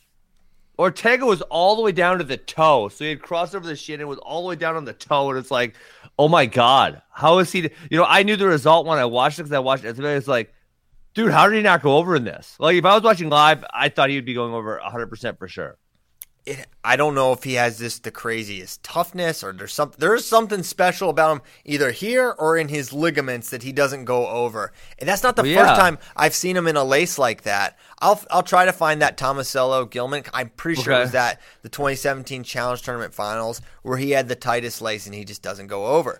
Ortega was all the way down to the toe, so he had crossed over the shin and was all the way down on the toe, and it's like, oh my god, how is he? You know, I knew the result when I watched it because I watched it. It's like, dude, how did he not go over in this? Like, if I was watching live, I thought he would be going over 100 percent for sure. It, I don't know if he has this the craziest toughness or there's some there's something special about him either here or in his ligaments that he doesn't go over. And that's not the Well, first yeah. time I've seen him in a lace like that. I'll I'll try to find that Tomasello Gilman. I'm pretty sure it was that the 2017 Challenge Tournament Finals where he had the tightest lace and he just doesn't go over.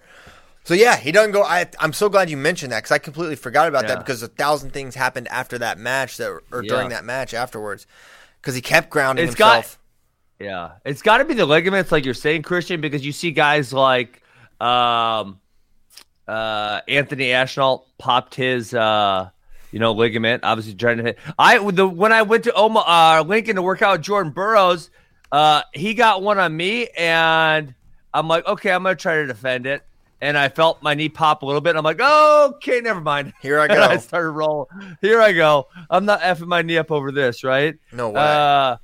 So yeah, he doesn't go. I, I'm so glad you mentioned that because I completely forgot about that because a thousand things happened after that match that or Yeah. during that match afterwards because he kept grounding It's got- himself. Yeah, it's got to be the ligaments, like you're saying, Christian, because you see guys like um, uh, Anthony Ashnault popped his, uh, you know, ligament. Obviously, trying to hit. I the when I went to Omaha, uh, Lincoln to work out with Jordan Burroughs, uh, he got one on me, and I'm like, okay, I'm gonna try to defend it. And I felt my knee pop a little bit. And I'm like, oh, okay, never mind. Here I And I started rolling. Here I go. I'm not effing my knee up over this, right? No way. Uh,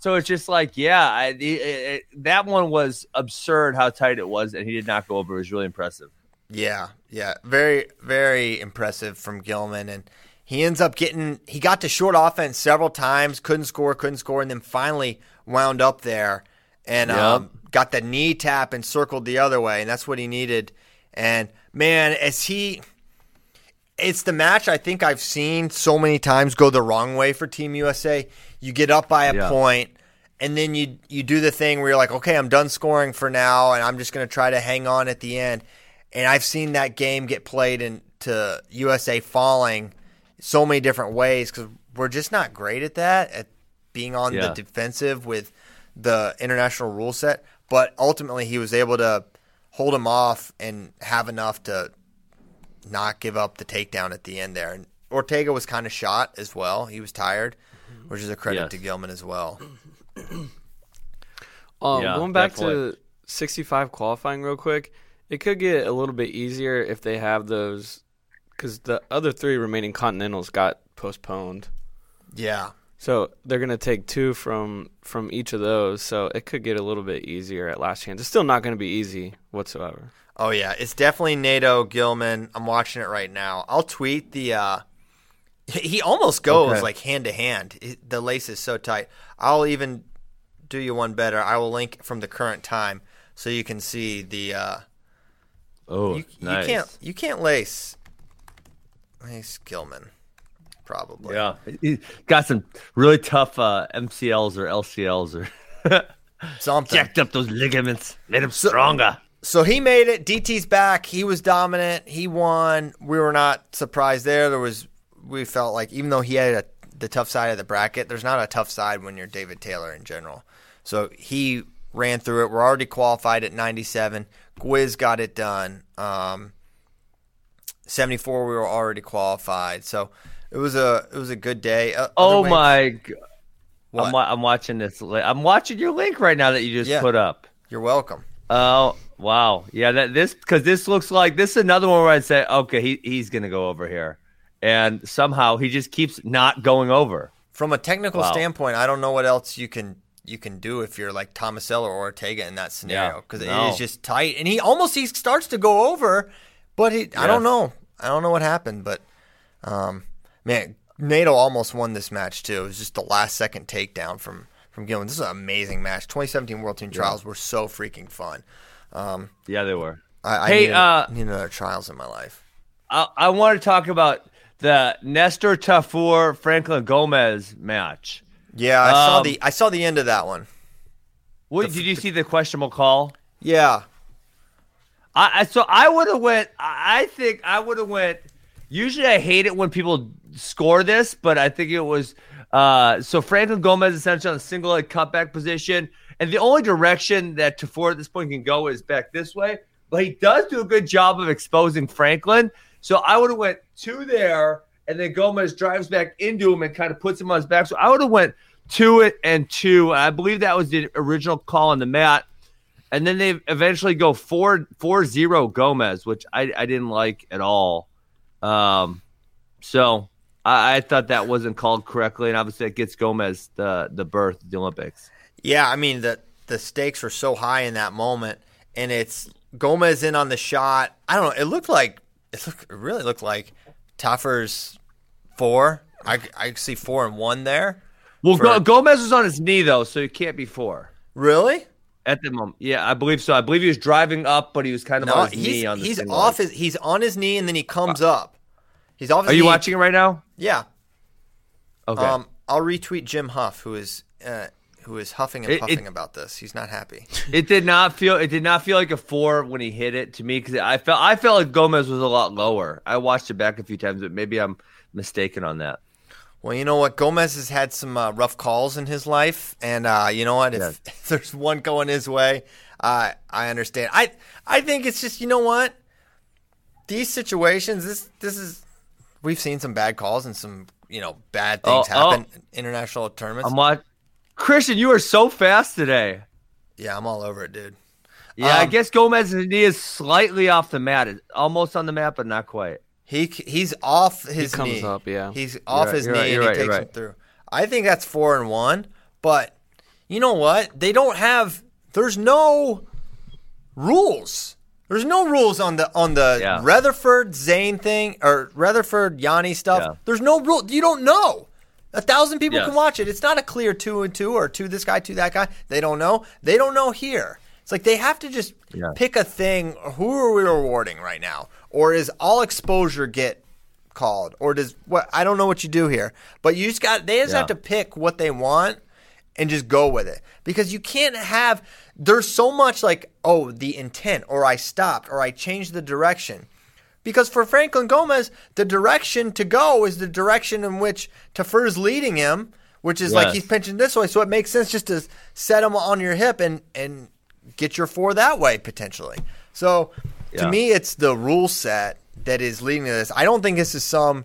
so it's just like, yeah, I, it, it, that one was absurd how tight it was, and he did not go over. It was really impressive. Yeah, yeah, very, very impressive from Gilman, and he ends up getting. He got to short offense several times, couldn't score, couldn't score, and then finally wound up there and Yep. um, got the knee tap and circled the other way, and that's what he needed. And man, as he, it's the match I think I've seen so many times go the wrong way for Team USA. You get up by a Yeah. point, and then you you do the thing where you're like, okay, I'm done scoring for now, and I'm just going to try to hang on at the end. And I've seen that game get played into USA falling so many different ways because we're just not great at that, at being on Yeah. the defensive with the international rule set. But ultimately, he was able to hold him off and have enough to not give up the takedown at the end there. And Ortega was kind of shot as well. He was tired, which is a credit Yes. to Gilman as well. Um, Yeah, going back definitely. to 65 qualifying real quick, it could get a little bit easier if they have those, because the other three remaining continentals got postponed. Yeah. So they're gonna take two from from each of those. So it could get a little bit easier at last chance. It's still not gonna be easy whatsoever. Oh yeah, it's definitely Nato Gilman. I'm watching it right now. I'll tweet the. uh He almost goes Okay. like hand to hand. The lace is so tight. I'll even do you one better. I will link from the current time so you can see the uh Oh, you, nice. you can't you can't lace lace Gilman. Probably. Yeah, he got some really tough uh, MCLs or LCLs or Something. jacked up those ligaments, made him stronger. So he made it. DT's back. He was dominant. He won. We were not surprised there. There was we felt like even though he had a, the tough side of the bracket, there's not a tough side when you're David Taylor in general. So he ran through it. We're already qualified at 97. Gwiz got it done. Um, 74 we were already qualified. So it was a it was a good day. Uh, Oh way- my! g- What? I'm, wa- I'm watching this. li- I'm watching your link right now that you just Yeah. put up. You're welcome. Oh wow, yeah. That this because this looks like this is another one where I'd say, okay, he he's gonna go over here, and somehow he just keeps not going over. From a technical Wow. standpoint, I don't know what else you can you can do if you're like Tomasello or Ortega in that scenario Yeah, because no. it is just tight, and he almost he starts to go over, but he I don't know I don't know what happened, but um man, Nato almost won this match too. It was just the last second takedown from from Gilman. This is an amazing match. 2017 World Team Trials were so freaking fun. Um, Yeah, they were. I, I Hey, need, uh, need another trials in my life. I, I want to talk about the Nestor Tafur Franklin Gomez match. Yeah, I saw Um, the I saw the end of that one. What did you see the questionable call? Yeah, I, I so I would have went. I I think I would have went. Usually, I hate it when people score this, but I think it was. Uh, so Franklin Gomez essentially on a single leg cutback position, and the only direction that Tafur at this point can go is back this way. But he does do a good job of exposing Franklin. So I would have went two there, and then Gomez drives back into him and kind of puts him on his back. So I would have went two it and two. I believe that was the original call on the mat and then they eventually go four four zero Gomez, which I, I didn't like at all. Um, so I, I thought that wasn't called correctly, and obviously it gets Gomez the the berth the Olympics. Yeah, I mean the the stakes were so high in that moment, and it's Gomez in on the shot. I don't know. It looked like it looked it really looked like Taffer's four. I I see four and one there. Well, For- Gomez was on his knee though, so he can't be four Really? at the moment. Yeah, I believe so. I believe he was driving up, but he was kind of No, on his knee on the he's off leg. his he's on his knee and then he comes up. He's off. His Are you knee. watching it right now? Yeah. Okay. Um, I'll retweet Jim Huff, who is uh, who is huffing and It- it- puffing about this. He's not happy. It did not feel it did not feel like a four when he hit it to me because I felt I felt like Gomez was a lot lower. I watched it back a few times, but maybe I'm mistaken on that. Well, you know what? Gomez has had some uh, rough calls in his life, and uh, you know what? If, Yes. if there's one going his way, uh, I understand. I I think it's just you know what? These situations, this this is we've seen some bad calls and some you know bad things Oh, oh. happen in international tournaments. I'm watch- Christian, you are so fast today. yeah, I'm all over it, dude. Yeah, I Um, guess Gomez's knee is slightly off the mat, It's almost on the mat, but not quite. He he's off his he comes knee. up, yeah. He's off right, his knee right, and you're he right, takes you're him through. I think that's four and one, but you know what? They don't have. There's no rules. There's no rules on the on the Yeah. Retherford Zain thing or Retherford Yianni stuff. Yeah. There's no rule. You don't know. A thousand people Yes. can watch it. It's not a clear two and two or two this guy, two that guy. They don't know. They don't know here. It's like they have to just Yeah. pick a thing. Who are we rewarding right now? Or is all exposure get called? Or does what? I don't know what you do here. But you just got. They just Yeah. have to pick what they want and just go with it because you can't have. There's so much like oh the intent or I stopped or I changed the direction. Because for Franklin Gomez, the direction to go is the direction in which Tafur's leading him, which is like he's pinching this way. So it makes sense just to set him on your hip and and get your four that way potentially. So to Yeah. me, it's the rule set that is leading to this. I don't think this is some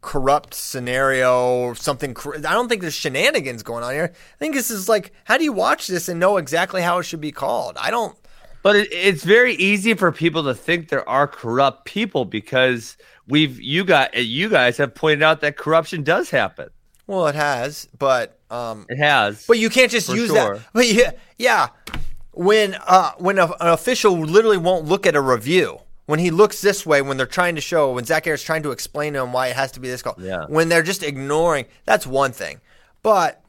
corrupt scenario or something. I don't think there's shenanigans going on here. I think this is like, how do you watch this and know exactly how it should be called? I don't. But it, it's very easy for people to think there are corrupt people because we've you got you guys have pointed out that corruption does happen. Well, it has, but um, It has. But you can't just use sure. that. But yeah, yeah. When uh, when a, an official literally won't look at a review, when he looks this way, when they're trying to show, when Zach Harris trying to explain to him why it has to be this call, Yeah. when they're just ignoring, that's one thing. But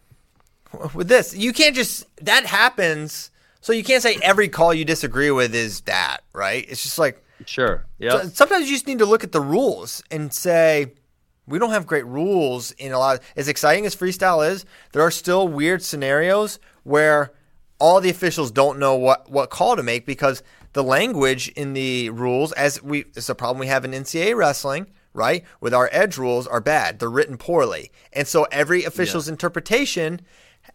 with this, you can't just that happens So you can't say every call you disagree with is that, right? It's just like Sure. Yeah. so- sometimes you just need to look at the rules and say we don't have great rules in a lot of, as exciting as freestyle is there are still weird scenarios where all the officials don't know what, what call to make because the language in the rules as we it's a problem we have in ncaa wrestling right with our edge rules are bad they're written poorly and so every official's interpretation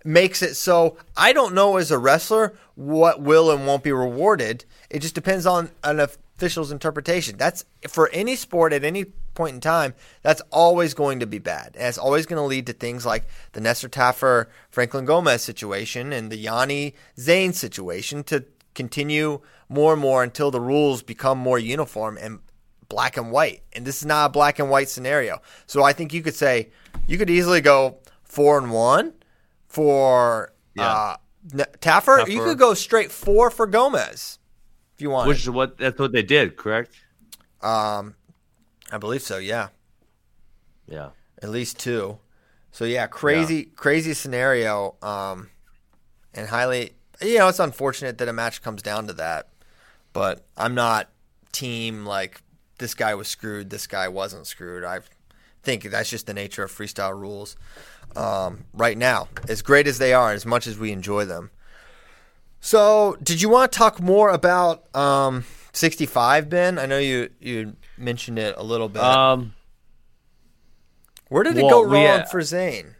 makes it so I don't know as a wrestler what will and won't be rewarded. It just depends on an official's interpretation. That's for any sport at any point in time. That's always going to be bad. And it's always going to lead to things like the Nestor Taffer Franklin Gomez situation and the Yianni Zain situation to continue more and more until the rules become more uniform and black and white. And this is not a black and white scenario. So I think you could say you could easily go four and one for Yeah. uh, Taffer. You could go straight four for Gomez if you want. Which is what that's what they did, correct? um, I believe so. Yeah, Yeah. at least two. So yeah, crazy, crazy scenario. Um, and highly, you know, it's unfortunate that a match comes down to that. But I'm not team like this guy was screwed, this guy wasn't screwed. I think that's just the nature of freestyle rules. Um, right now, as great as they are, as much as we enjoy them. So, did you want to talk more about um, 65, Ben? I know you you mentioned it a little bit. Um. Where did it go wrong uh, for Zain?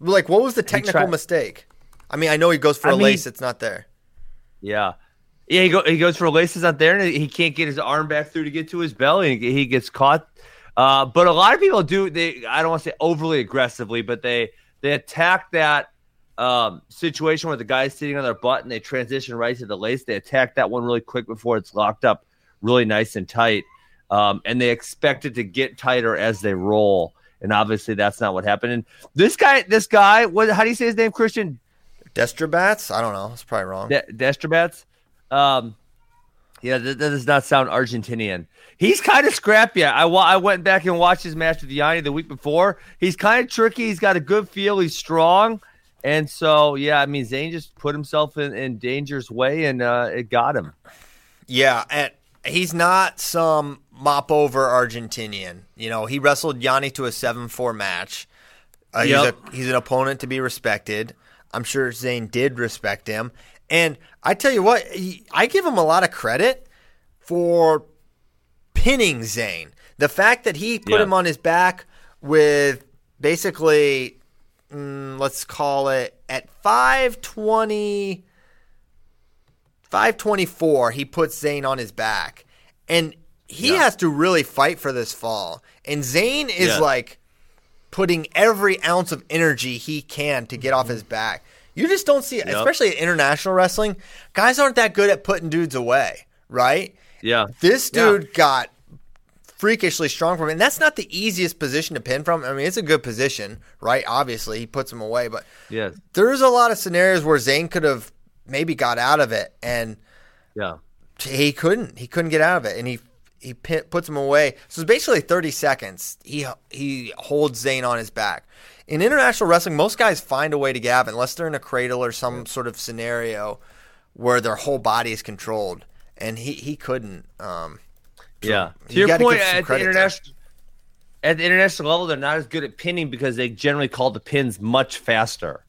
Like, what was the technical tried- mistake? I mean, I know he goes for I a mean- lace; it's not there. Yeah. Yeah, he, go, he goes for laces out there, and he can't get his arm back through to get to his belly. and He gets caught. Uh, but a lot of people do. They I don't want to say overly aggressively, but they they attack that um, situation where the guy's sitting on their butt and they transition right to the lace. They attack that one really quick before it's locked up, really nice and tight, um, and they expect it to get tighter as they roll. And obviously, that's not what happened. And this guy, this guy, what? How do you say his name? Christian Destribats? I don't know. It's probably wrong. De- Destribats. Um, yeah, that, that does not sound Argentinian. He's kind of scrappy. I, I went back and watched his match with Yianni the week before. He's kind of tricky. He's got a good feel. He's strong. And so, yeah, I mean, Zain just put himself in, in danger's way and uh, it got him. Yeah, and he's not some mop over Argentinian. You know, he wrestled Yianni to a seven-four match. Uh, Yep. he's, a, he's an opponent to be respected. I'm sure Zain did respect him. And I tell you what, he, I give him a lot of credit for pinning Zain. The fact that he put Yeah. him on his back with basically, mm, let's call it at 520, 524, he puts Zain on his back. And he Yeah. has to really fight for this fall. And Zain is Yeah. like putting every ounce of energy he can to get off his back. You just don't see it, Yep. especially in international wrestling. Guys aren't that good at putting dudes away, right? Yeah. This Yeah. dude got freakishly strong from it. And that's not the easiest position to pin from. I mean, it's a good position, right? Obviously, he puts him away, but Yes. there's a lot of scenarios where Zain could have maybe got out of it and Yeah. he couldn't. He couldn't get out of it, and he he pin, puts him away. So it's basically 30 seconds. He he holds Zain on his back. In international wrestling, most guys find a way to out unless they're in a cradle or some sort of scenario where their whole body is controlled, and he he couldn't. Um, Yeah. To You your point, at the there. international at the international level, they're not as good at pinning because they generally call the pins much faster,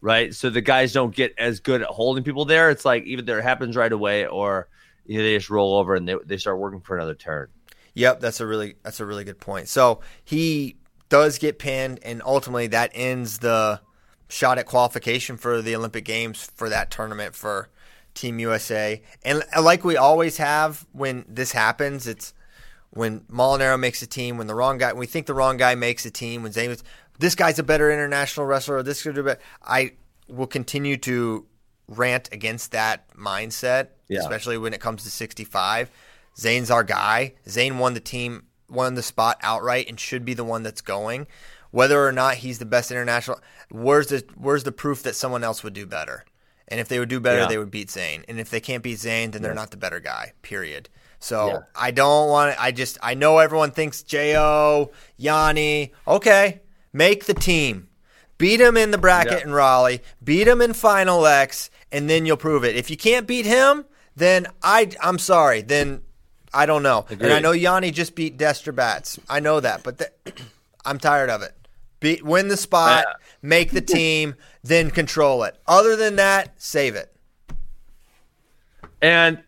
right? So the guys don't get as good at holding people there. It's like either it happens right away or you know, they just roll over and they, they start working for another turn. Yep, that's a really that's a really good point. So he does get pinned, and ultimately that ends the shot at qualification for the Olympic Games for that tournament for Team USA. And like we always have when this happens, it's when Molinaro makes a team, when the wrong guy, we think the wrong guy makes a team, when Zain, this guy's a better international wrestler, or this could be better. I will continue to rant against that mindset, Yeah. especially when it comes to 65. Zain's our guy. Zain won the team, won the spot outright, and should be the one that's going. Whether or not he's the best international, where's the where's the proof that someone else would do better? And if they would do better, Yeah. they would beat Zain. And if they can't beat Zain, then they're not the better guy. Period. So Yeah. I don't want. I just I know everyone thinks Jo Yianni. Okay, make the team. Beat him in the bracket Yeah. in Raleigh. Beat him in Final X, and then you'll prove it. If you can't beat him, then I I'm sorry. Then I don't know. And I know Yianni just beat Destribats. I know that, but th- I'm tired of it. Beat, win the spot, Yeah. make the team, then control it. Other than that, save it. And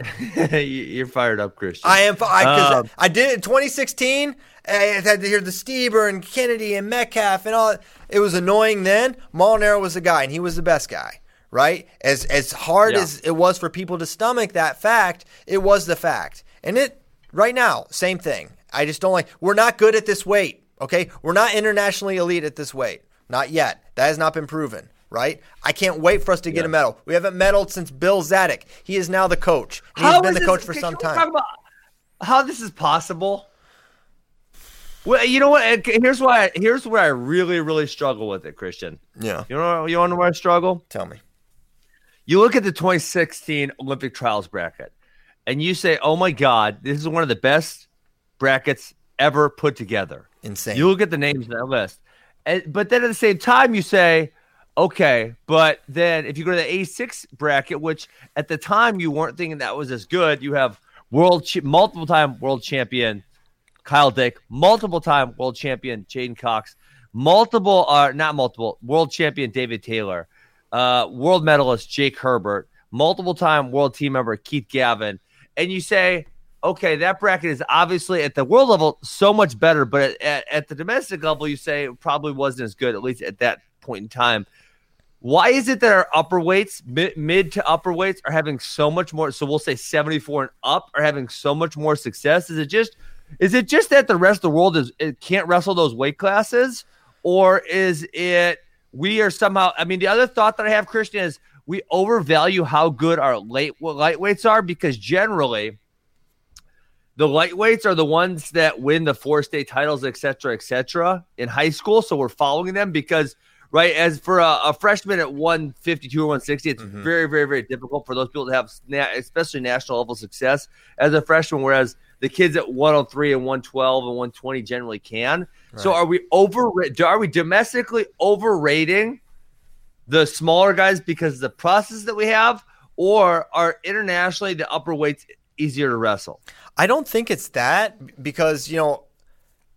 you- you're fired up, Christian. I am. I, Um, I did it in 2016. I had to hear the Stieber and Kennedy and Metcalf and all. It was annoying then. Molinaro was the guy, and he was the best guy. Right? As as hard Yeah. as it was for people to stomach that fact, it was the fact. And it right now, same thing. I just don't like. We're not good at this weight. Okay, we're not internationally elite at this weight. Not yet. That has not been proven. Right? I can't wait for us to get a medal. We haven't medaled since Bill Zadick. He is now the coach. He's How been the this- coach for can- some time. talk about how this is possible? Well, you know what? Uh, here's why. Here's where I really, really struggle with it, Christian. Yeah. You know, you want to know where I struggle? Tell me. You look at the 2016 Olympic trials bracket, and you say, "Oh my God, this is one of the best brackets ever put together." Insane. You look at the names on that list, and, but then at the same time, you say, "Okay," but then if you go to the 86 bracket, which at the time you weren't thinking that was as good, you have world ch- multiple time world champion Kyle Dake, multiple time world champion J'den Cox, multiple, uh, not multiple, world champion David Taylor, uh, world medalist Jake Herbert, multiple time world team member Keith Gavin, and you say, okay, that bracket is obviously at the world level so much better, but at, at, at the domestic level, you say it probably wasn't as good, at least at that point in time. Why is it that our upper weights, mid, mid to upper weights, are having so much more? So we'll say 74 and up are having so much more success. Is it just is it just that the rest of the world is it can't wrestle those weight classes, or is it we are somehow? I mean, the other thought that I have, Christian, is we overvalue how good our late lightweights are because generally the lightweights are the ones that win the four state titles, et cetera, et cetera, in high school. So we're following them because, right, as for a, a freshman at 152 or 160, it's mm-hmm. very, very, very difficult for those people to have, especially national level success as a freshman, whereas the kids at 103 and 112 and 120 generally can. So are we over? Are we domestically overrating the smaller guys because of the process that we have, or are internationally the upper weights easier to wrestle? I don't think it's that because you know,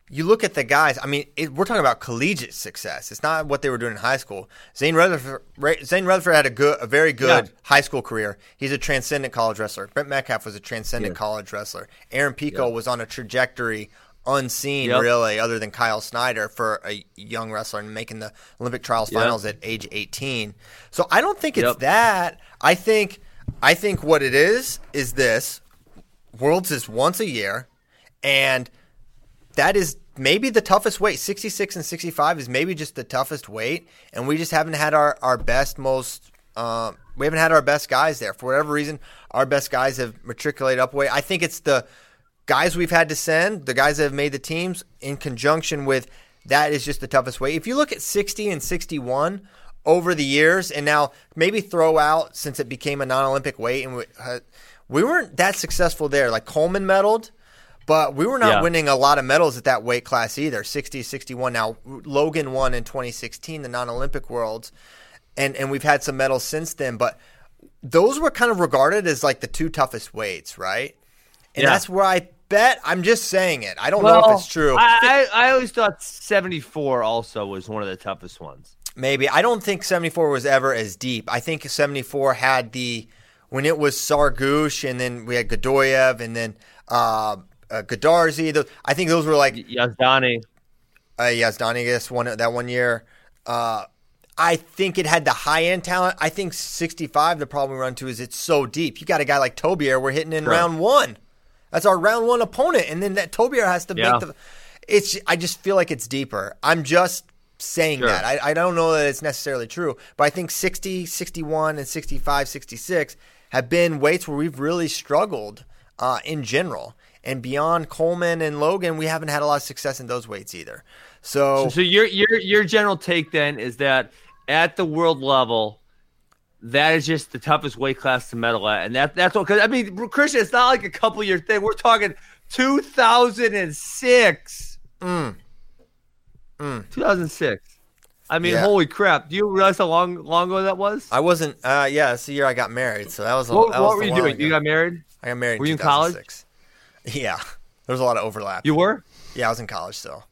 you look at the guys. I mean, it, we're talking about collegiate success. It's not what they were doing in high school. Zain Retherford, Zain Retherford had a good, a very good Yeah. high school career. He's a transcendent college wrestler. Brent Metcalf was a transcendent Yeah. college wrestler. Aaron Pico was on a trajectory unseen, Yep. really, other than Kyle Snyder for a young wrestler and making the Olympic trials finals at age 18. So I don't think it's Yep. that. I think, I think what it is is this. Worlds is once a year, and that is maybe the toughest weight. 66 and 65 is maybe just the toughest weight, and we just haven't had our, our best, most, uh, we haven't had our best guys there. For whatever reason, our best guys have matriculated up weight. I think it's the guys we've had to send, the guys that have made the teams, in conjunction with that is just the toughest weight. If you look at 60 and 61 over the years, and now maybe throw out since it became a non Olympic weight, and we, uh, we weren't that successful there. Like Coleman medaled, but we were not Yeah. winning a lot of medals at that weight class either 60, 61. Now, Logan won in 2016, the non Olympic worlds, and, and we've had some medals since then, but those were kind of regarded as like the two toughest weights, right? And Yeah. that's where I bet. I'm just saying it. I don't know if it's true. I, I, I always thought 74 also was one of the toughest ones. Maybe. I don't think 74 was ever as deep. I think 74 had the when it was Tsargush and then we had Geduev and then uh, uh, Goudarzi. Those, I think those were like Yazdani. uh, Yazdani, I guess one that one year. Uh, I think it had the high end talent. I think 65. The problem we run to is it's so deep. You got a guy like Tobier. We're hitting in Sure. round one. That's our round one opponent, and then that Tobier has to Yeah. make the. It's. I just feel like it's deeper. I'm just saying Sure. that. I, I don't know that it's necessarily true, but I think 60, 61, and 65, 66 have been weights where we've really struggled uh, in general. And beyond Coleman and Logan, we haven't had a lot of success in those weights either. So, So your your your general take then is that at the world level, that is just the toughest weight class to medal at, and that that's what. Because I mean, Christian, it's not like a couple year thing. We're talking 2006. Mm. Mm. 2006. I mean, Yeah. holy crap! Do you realize how long long ago that was? I wasn't. Uh, yeah, it's the year I got married, so that was. A, what that what was were you doing? ago. You got married? I got married. were you in 2006. Yeah, there's a lot of overlap. You were? Yeah, I was in college still.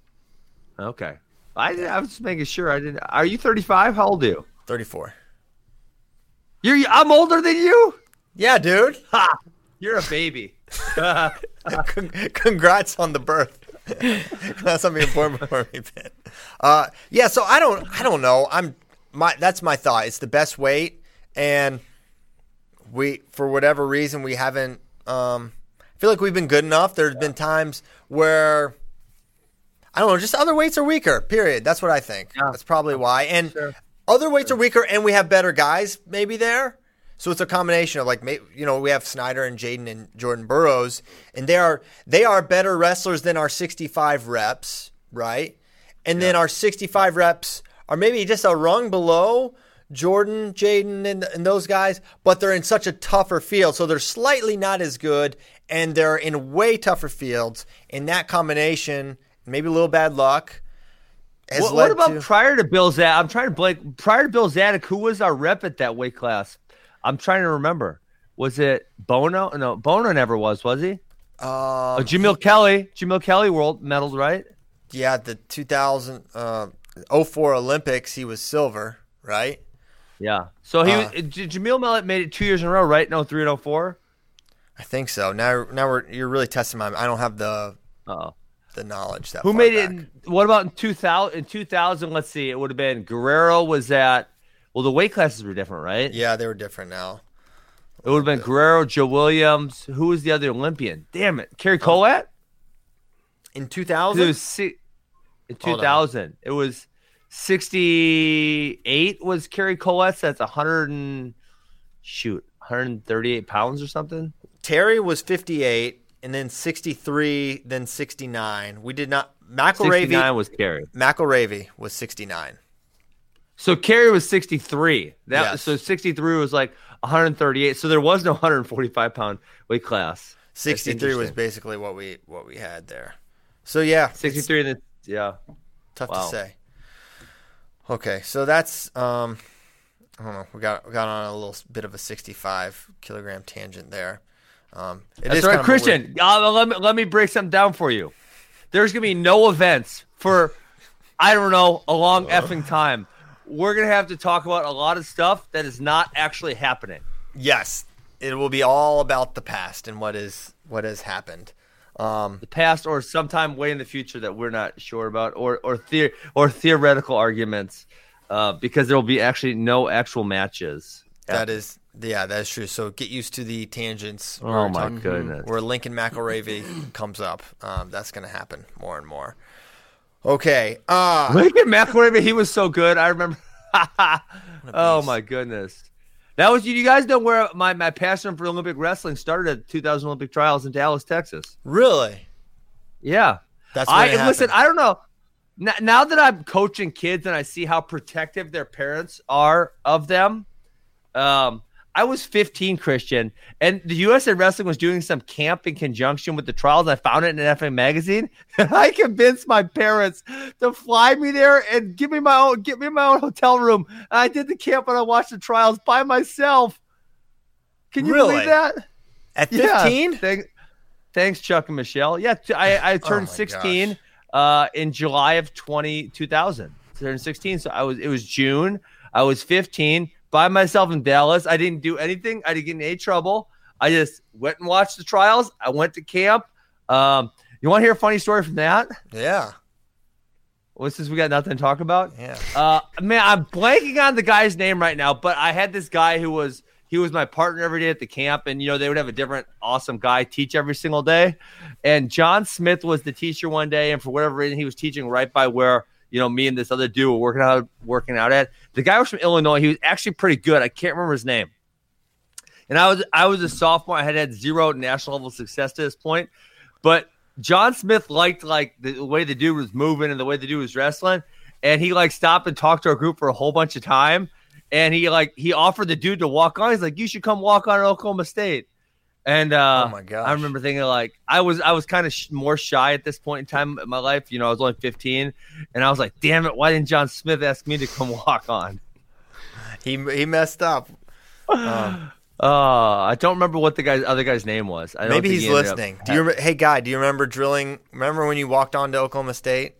Okay. I, I was just making sure I didn't. Are you 35? How old are you? 34. You're. I'm older than you. Yeah, dude. Ha! You're a baby. Congrats on the birth. that's something important for me, Ben. Uh, yeah, so I don't, I don't know. I'm my. That's my thought. It's the best weight, and we, for whatever reason, we haven't. Um, feel like we've been good enough. There's been times where I don't know, just other weights are weaker. Period. That's what I think. Yeah. That's probably why. And other weights are weaker, and we have better guys maybe there. So it's a combination of like, you know, we have Snyder and J'den and Jordan Burroughs, and they are they are better wrestlers than our 65 reps, right? And then our 65 reps are maybe just a rung below Jordan, J'den, and, and those guys, but they're in such a tougher field, so they're slightly not as good, and they're in way tougher fields. In that combination, maybe a little bad luck. What, what about to- prior to Bill Zadick? I'm trying to blank. Prior to Bill Zadick, who was our rep at that weight class? I'm trying to remember. Was it Bono? No, Bono never was. Was he? Um, oh, Jamill Kelly. Jamill Kelly world medaled, right? Yeah, the 2000 uh, 04 Olympics, he was silver, right? Yeah. So he Uh, was, Jamil Millet made it two years in a row, right? No, three and 04? I think so. Now, now we're you're really testing my. I don't have the Oh. the knowledge that. Who far made back. it? In, what about in 2000? In 2000, let's see. It would have been Guerrero was at. Well, the weight classes were different, right? Yeah, they were different now. It would have been Guerrero, Joe Williams. Who was the other Olympian? Damn it, Cary oh. Kolat. In It 2000, was in 2000. It was 68 was Cary Kolat. That's a 100 and shoot 138 pounds or something. Terry was 58, and then 63, then 69. We did not. McIlravy. 69 was Cary. McIlravy was 69. So Cary was 63. That Yes. so 63 was like 138. So there was no 145 pound weight class. 63 was basically what we what we had there. So yeah, 63 and then yeah. tough Wow. to say. Okay, so that's um, I don't know. We got we got on a little bit of a 65 kilogram tangent there. Um, it That's is right, kind of a weird- Christian. Uh, let me let me break something down for you. There's gonna be no events for I don't know a long effing time. We're gonna have to talk about a lot of stuff that is not actually happening. Yes, it will be all about the past and what is what has happened. Um, The past or sometime way in the future that we're not sure about, or or the, or theoretical arguments, uh, because there will be actually no actual matches. that is yeah, that is true. So get used to the tangents. Oh my talking- goodness. Where Lincoln McIlravy comes up, um, that's going to happen more and more. Okay. Uh, Lincoln McIlravy, he was so good. I remember. oh my goodness, that was you guys know where my, my passion for Olympic wrestling started at 2000 Olympic trials in Dallas, Texas. really? Yeah, That's I listen. I don't know. Now, now that I'm coaching kids and I see how protective their parents are of them, um, I was 15, Christian, and the USA Wrestling was doing some camp in conjunction with the trials. I found it in an FA magazine, and I convinced my parents to fly me there and give me my own, get me my own hotel room. And I did the camp and I watched the trials by myself. Can you Really? believe that? At 15? Thank- thanks, Chuck and Michelle. Yeah, I, I Oh turned my 16 uh, in July of 20, 2000. Turned 16, so I was. It was June. I was 15 by myself in Dallas. I didn't do anything. I didn't get in any trouble. I just went and watched the trials. I went to camp. Um, you want to hear a funny story from that? Yeah. Well, since we got nothing to talk about, Yeah. uh, man, I'm blanking on the guy's name right now, but I had this guy who was he was my partner every day at the camp, and you know they would have a different awesome guy teach every single day. And John Smith was the teacher one day, and for whatever reason, he was teaching right by where you know me and this other dude were working out working out at. The guy was from Illinois. He was actually pretty good. I can't remember his name. And I was I was a sophomore. I had had zero national level success to this point, but John Smith liked like the way the dude was moving and the way the dude was wrestling, and he like stopped and talked to our group for a whole bunch of time. And he like he offered the dude to walk on. He's like, "You should come walk on at Oklahoma State." And uh, Oh my. I remember thinking like I was I was kind of sh- more shy at this point in time in my life. You know, I was only 15, and I was like, "Damn it! Why didn't John Smith ask me to come walk on?" He he messed up. Um, Uh, I don't remember what the guy's other guy's name was. I don't maybe he's he up- listening. Do you? Rem- hey, guy, do you remember drilling? Remember when you walked on to Oklahoma State?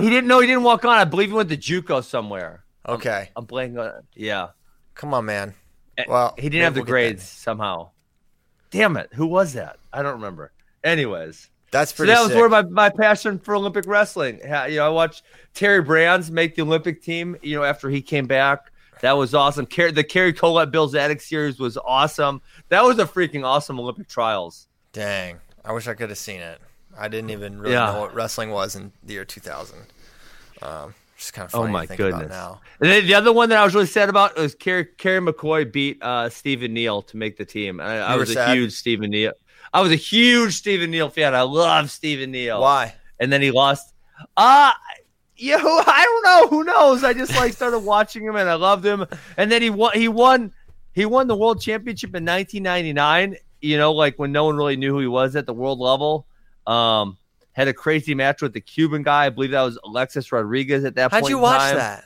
He didn't know he didn't walk on. I believe he went to JUCO somewhere. Okay, I'm blanking on it. Yeah. come on, man. Well, he didn't have the we'll grades somehow. Damn it! Who was that? I don't remember. Anyways, That's so pretty. that was where my, my passion for Olympic wrestling. You know, I watched Terry Brands make the Olympic team. You know, after he came back, that was awesome. The Cary Kolat Bill Zadick series was awesome. That was a freaking awesome Olympic trials. Dang, I wish I could have seen it. I didn't even really Yeah. know what wrestling was in the year 2000. Um, just kind of Oh my goodness! now. And then the other one that I was really sad about was Kerry, Kerry McCoy beat uh, Stephen Neal to make the team. I, I was a huge Stephen Neal. I was a huge Stephen Neal fan. I love Stephen Neal. Why? and then he lost. Uh you know, I don't know. Who knows? I just like started watching him and I loved him. And then he won. He won. He won the world championship in 1999. You know, like when no one really knew who he was at the world level. Um, had a crazy match with the Cuban guy. I believe that was Alexis Rodriguez at that point. How'd you watch time. that?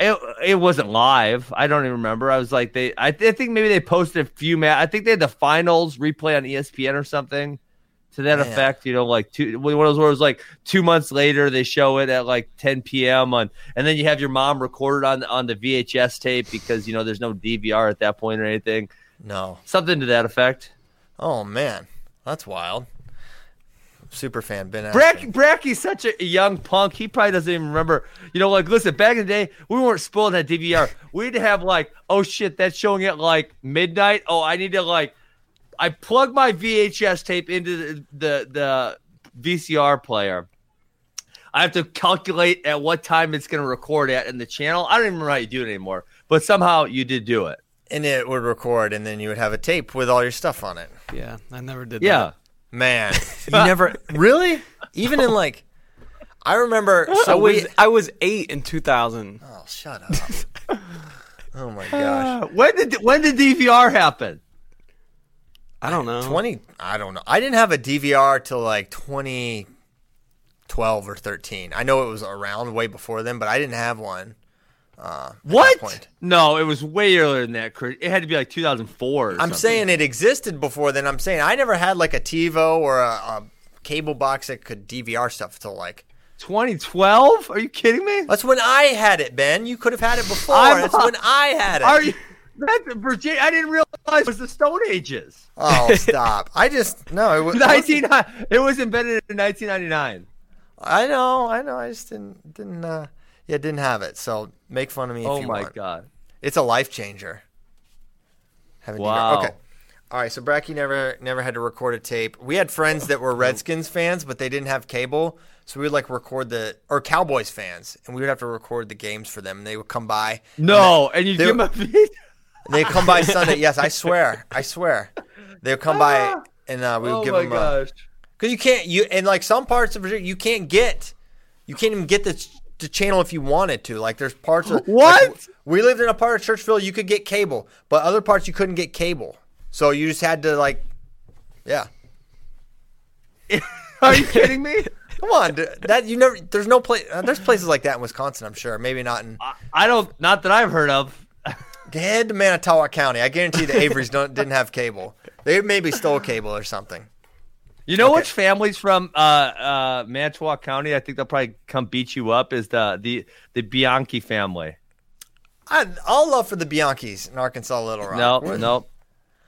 It, it wasn't live. I don't even remember. I was like they. I, th- I think maybe they posted a few ma I think they had the finals replay on ESPN or something to that Man. effect. You know, like two one of those where it was like two months later they show it at like 10 p.m. on, and then you have your mom recorded on on the VHS tape because you know there's no DVR at that point or anything. No. Something to that effect. Oh man, that's wild. Super fan Ben. Brack, Askren. Bracky's such a young punk. He probably doesn't even remember. You know, like, listen, back in the day, we weren't spoiled that DVR. We'd have, like, oh shit, that's showing at like midnight. Oh, I need to, like, I plug my VHS tape into the, the, the VCR player. I have to calculate at what time it's going to record at in the channel. I don't even remember how you do it anymore, but somehow you did do it. and it would record, and then you would have a tape with all your stuff on it. Yeah, I never did Yeah. that. Man, you never really even in like. I remember. I So was we. I was eight in 2000. Oh, shut up. oh my gosh. Uh, when did when did DVR happen? I don't know. 20 I don't know. I didn't have a DVR till like 2012 or 13. I know it was around way before then, but I didn't have one. Uh, What? point. No, it was way earlier than that. Chris. It had to be like 2004. or I'm something. saying it existed before then. I'm saying I never had like a TiVo or a, a cable box that could DVR stuff till like 2012? Are you kidding me? That's when I had it, Ben. You could have had it before. I'm- That's when I had it. Are you? That's Virginia. I didn't realize it was the Stone Ages. Oh, stop. I just no, it was 19. It was invented in 1999. I know, I know. I just didn't didn't uh yeah, didn't have it. So make fun of me if you want. Oh my want. god. It's a life changer. Wow. Okay. All right, so Bracky never never had to record a tape. We had friends that were Redskins fans, but they didn't have cable, so we would like record the or Cowboys fans, and we would have to record the games for them. And they would come by. No, and you they- give him a beat. They come by Sunday. Yes, I swear, I swear. They would come by, and uh, we would Oh give my them. gosh. Because you can't you and like some parts of Virginia, you can't get, you can't even get the the channel if you wanted to. Like there's parts of What? like, we lived in a part of Churchville you could get cable, but other parts you couldn't get cable. So you just had to like, yeah. Are you kidding me? Come on, dude. that you never. There's no place. Uh, there's places like that in Wisconsin. I'm sure. Maybe not in. I don't. Not that I've heard of. Head to Manitowoc County. I guarantee the Averys don't didn't have cable. They maybe stole cable or something. You know Okay. which families from uh, uh, Mantua County? I think they'll probably come beat you up. Is the the the Bianchi family? I, all love for the Bianchis in Arkansas Little Rock. No, no.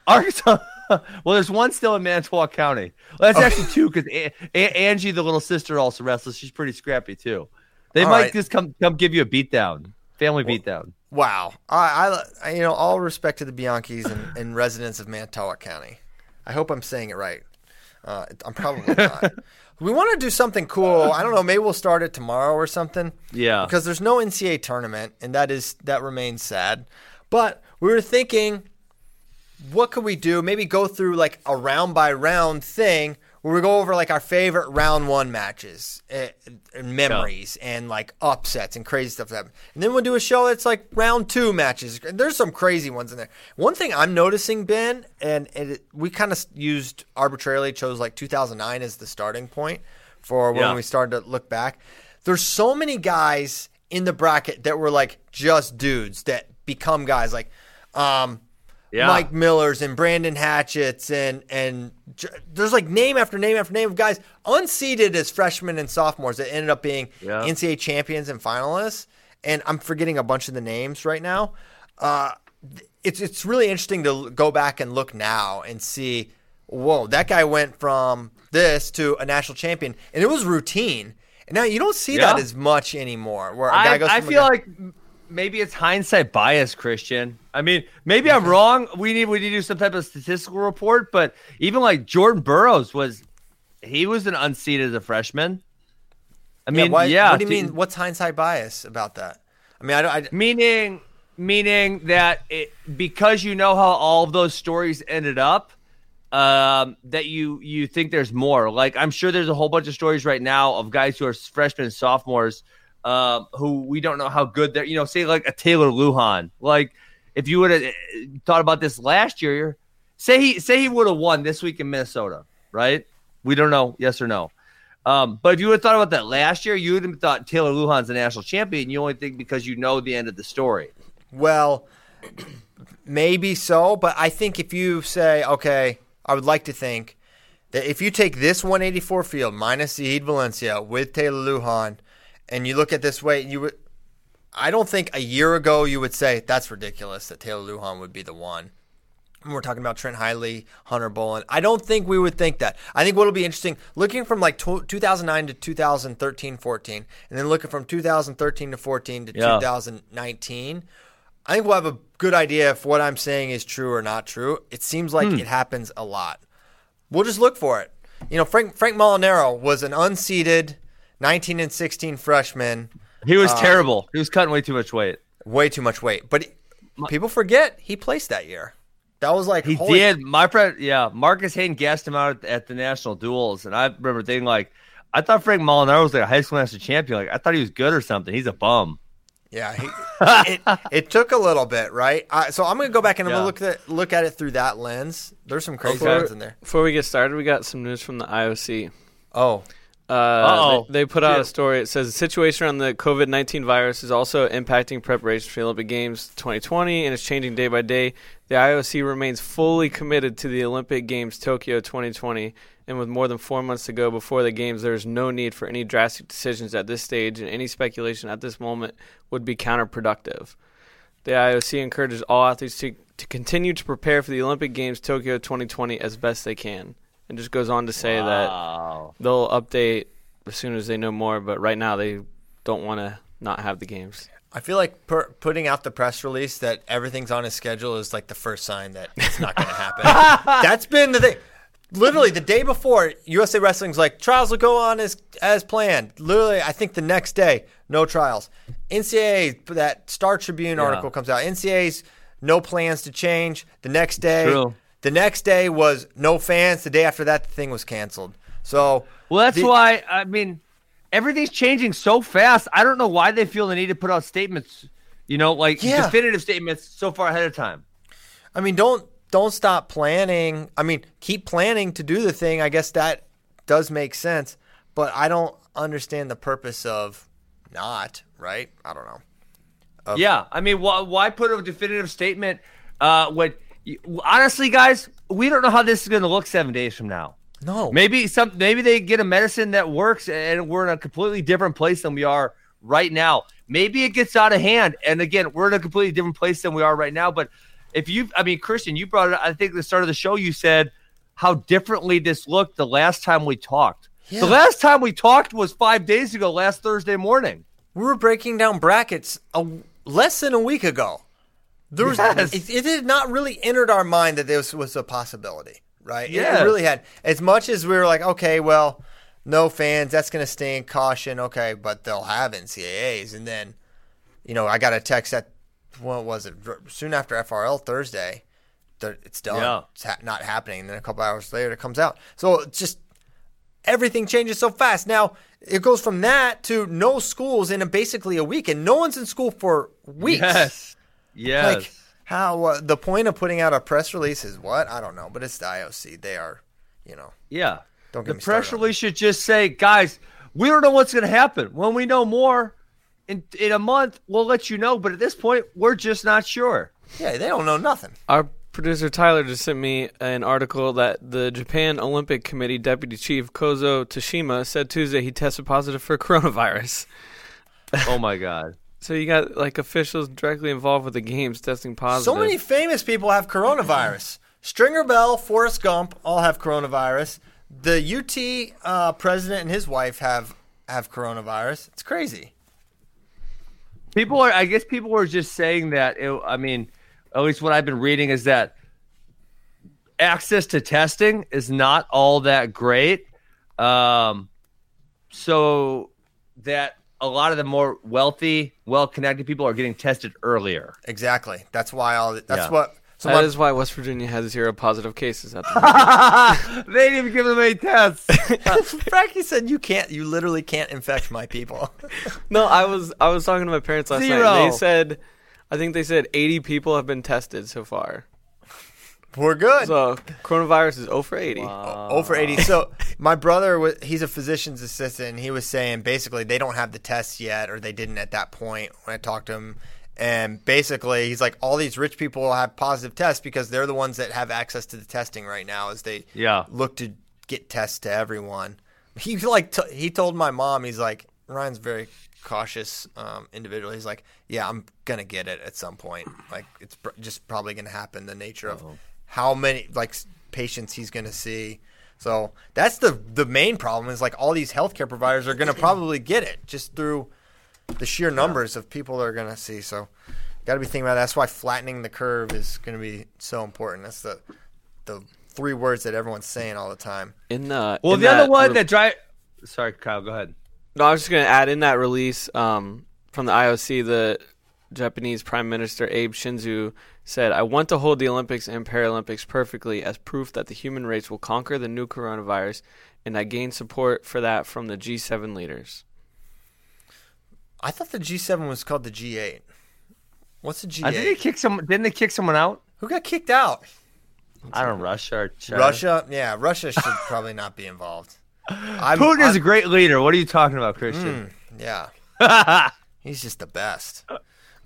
Arkansas. well, there's one still in Mantua County. Well, that's actually two because a- a- Angie, the little sister, also wrestles. She's pretty scrappy too. They All might right. just come come give you a beatdown, family beatdown. Wow. I, I, you know, all respect to the Bianchis and, and residents of Mantua County. I hope I'm saying it right. Uh, I'm probably not. we want to do something cool. I don't know. Maybe we'll start it tomorrow or something. Yeah. Because there's no NCAA tournament, and that is that remains sad. But we were thinking, what could we do? Maybe go through like a round by round thing where we go over like our favorite round one matches uh, and memories and like upsets and crazy stuff that happened. And then we'll do a show that's like round two matches. There's some crazy ones in there. One thing I'm noticing, Ben, and, and it, we kind of used arbitrarily chose like 2009 as the starting point for when Yeah. we started to look back. There's so many guys in the bracket that were like just dudes that become guys like um, Yeah. Mike Millers and Brandon Hatchets and and there's like name after name after name of guys unseeded as freshmen and sophomores that ended up being Yeah. NCAA champions and finalists. And I'm forgetting a bunch of the names right now. Uh, it's it's really interesting to go back and look now and see. Whoa, that guy went from this to a national champion, and it was routine. And now you don't see that as much anymore. Where a guy I, goes, I feel guy- like maybe it's hindsight bias, Christian. I mean, maybe I'm wrong. We need we need to do some type of statistical report, but even like Jordan Burroughs was, he was an unseeded as a freshman. I mean, why- yeah. What do you mean? What's hindsight bias about that? I mean, I don't. I, Meaning, meaning that it, because you know how all of those stories ended up, um, that you you think there's more. Like I'm sure there's a whole bunch of stories right now of guys who are freshmen and sophomores, um, who we don't know how good they're. You know, say like a Taylor Lujan. Like if you would have thought about this last year, say he say he would have won this week in Minnesota, right? We don't know, yes or no. Um, but if you would have thought about that last year, you would have thought Taylor Lujan's a national champion. You only think because you know the end of the story. Well, maybe so, but I think if you say, okay, I would like to think that if you take this 184 field minus Zahid Valencia with Taylor Lujan, and you look at this way, you would. I don't think a year ago you would say that's ridiculous that Taylor Lujan would be the one. When we're talking about Trent Hidlay, Hunter Bolin. I don't think we would think that. I think what'll be interesting, looking from like 2009 to 2013, 14, and then looking from 2013 to 14 to Yeah. 2019. I think we'll have a good idea if what I'm saying is true or not true. It seems like hmm. it happens a lot. We'll just look for it. You know, Frank Frank Molinaro was an unseeded 19 and 16 freshman, He was terrible. He was cutting way too much weight. way too much weight. But people forget he placed that year. That was like He holy did. My friend, yeah, Marcus Hayden gassed him out at, at the national duels, and I remember thinking like, I thought Frank Molinaro was like a high school national champion. Like I thought he was good or something. He's a bum. Yeah, he, it, it took a little bit, right? Uh, so I'm going to go back and I'm Yeah. going to look at look at it through that lens. There's some crazy Before, ones in there. before we get started, we got some news from the IOC. Oh, Uh, they, they put out Yeah. a story. It says the situation around the COVID 19 virus is also impacting preparation for the Olympic Games 2020 and it's changing day by day. The IOC remains fully committed to the Olympic Games Tokyo 2020, and with more than four months to go before the Games, there is no need for any drastic decisions at this stage, and any speculation at this moment would be counterproductive. The IOC encourages all athletes to, to continue to prepare for the Olympic Games Tokyo 2020 as best they can, and just goes on to say that they'll update as soon as they know more. But right now, they don't want to not have the games. I feel like per, putting out the press release that everything's on his schedule is like the first sign that it's not going to happen. That's been the thing. Literally the day before, USA Wrestling's like trials will go on as as planned. Literally, I think the next day, no trials. NCAA that Star Tribune Yeah. article comes out. NCAA's no plans to change. The next day, True. The next day was no fans. The day after that, the thing was canceled. So Well, that's the- why I mean, everything's changing so fast. I don't know why they feel the need to put out statements. You know, like Yeah. definitive statements so far ahead of time. I mean, don't don't stop planning. I mean, keep planning to do the thing. I guess that does make sense, but I don't understand the purpose of not. Right? I don't know. Yeah, I mean, why, why put a definitive statement uh, when honestly, guys, we don't know how this is going to look seven days from now. No. Maybe some, maybe they get a medicine that works, and we're in a completely different place than we are right now. Maybe it gets out of hand, and again, we're in a completely different place than we are right now. But if you, I mean, Christian, you brought it. I think at the start of the show, you said how differently this looked the last time we talked. Yeah. The last time we talked was five days ago, last Thursday morning. We were breaking down brackets a, less than a week ago. There was Yes. it, it had not really entered our mind that this was a possibility, right? Yeah, It, really had. As much as we were like, okay, well, no fans, that's going to stay in caution, okay, but they'll have NCAAs, and then, you know, I got a text that what was it? Soon after FRL Thursday, it's done. Yeah. It's ha- not happening. And then a couple hours later, it comes out. So it's just everything changes so fast. Now it goes from that to no schools in a, basically a week, and no one's in school for weeks. Yes. Yes. Like how uh, the point of putting out a press release is what I don't know, but it's the IOC. They are, you know, yeah. don't get The me press started on release should just say, guys, we don't know what's going to happen. When we know more in in a month, we'll let you know. But at this point, we're just not sure. Yeah, they don't know nothing. Our producer Tyler just sent me an article that the Japan Olympic Committee deputy chief Kozo Tashima said Tuesday he tested positive for coronavirus. Oh my god. So you got like officials directly involved with the games testing positive. So many famous people have coronavirus. Stringer Bell, Forrest Gump all have coronavirus. The UT uh, president and his wife have have coronavirus. It's crazy. People are. I guess people were just saying that. It, I mean, at least what I've been reading is that access to testing is not all that great. Um, so that a lot of the more wealthy, well-connected people are getting tested earlier. Exactly. That's why all. That's Yeah. what. So That my, is why West Virginia has zero positive cases at the moment. they didn't even give them any tests. Frankie said you can't. You literally can't infect my people. no, I was I was talking to my parents last Zero. night. They said, I think they said 80 people have been tested so far. We're good. So coronavirus is 0 for 80. over 80 so my brother was he's a physician's assistant and he was saying basically they don't have the tests yet or they didn't at that point when i talked to him. And basically he's like all these rich people have positive tests because they're the ones that have access to the testing right now as they Yeah. look to get tests to everyone. He like t- he told my mom he's like ryan's very cautious um, individual. He's like yeah i'm gonna get it at some point. Like it's pr- just probably gonna happen the nature of how many like patients he's gonna see so that's the the main problem is like all these healthcare providers are gonna probably get it just through the sheer numbers of people they're gonna see so got to be thinking about that. that's why flattening the curve is gonna be so important that's the the three words that everyone's saying all the time In the Well, in the other one re- that drive. Sorry, Kyle. Go ahead. No, I was just going to add in that release um, from the IOC, the Japanese Prime Minister Abe Shinzo said, I want to hold the Olympics and Paralympics perfectly as proof that the human race will conquer the new coronavirus, and I gained support for that from the G7 leaders. I thought the G7 was called the G8. What's the G8? I think they kicked some. Didn't they kick someone out? Who got kicked out? I don't know. Russia or China. Russia. Yeah, Russia should probably not be involved. I'm, Putin is I'm- a great leader. What are you talking about, Christian? yeah. He's just the best.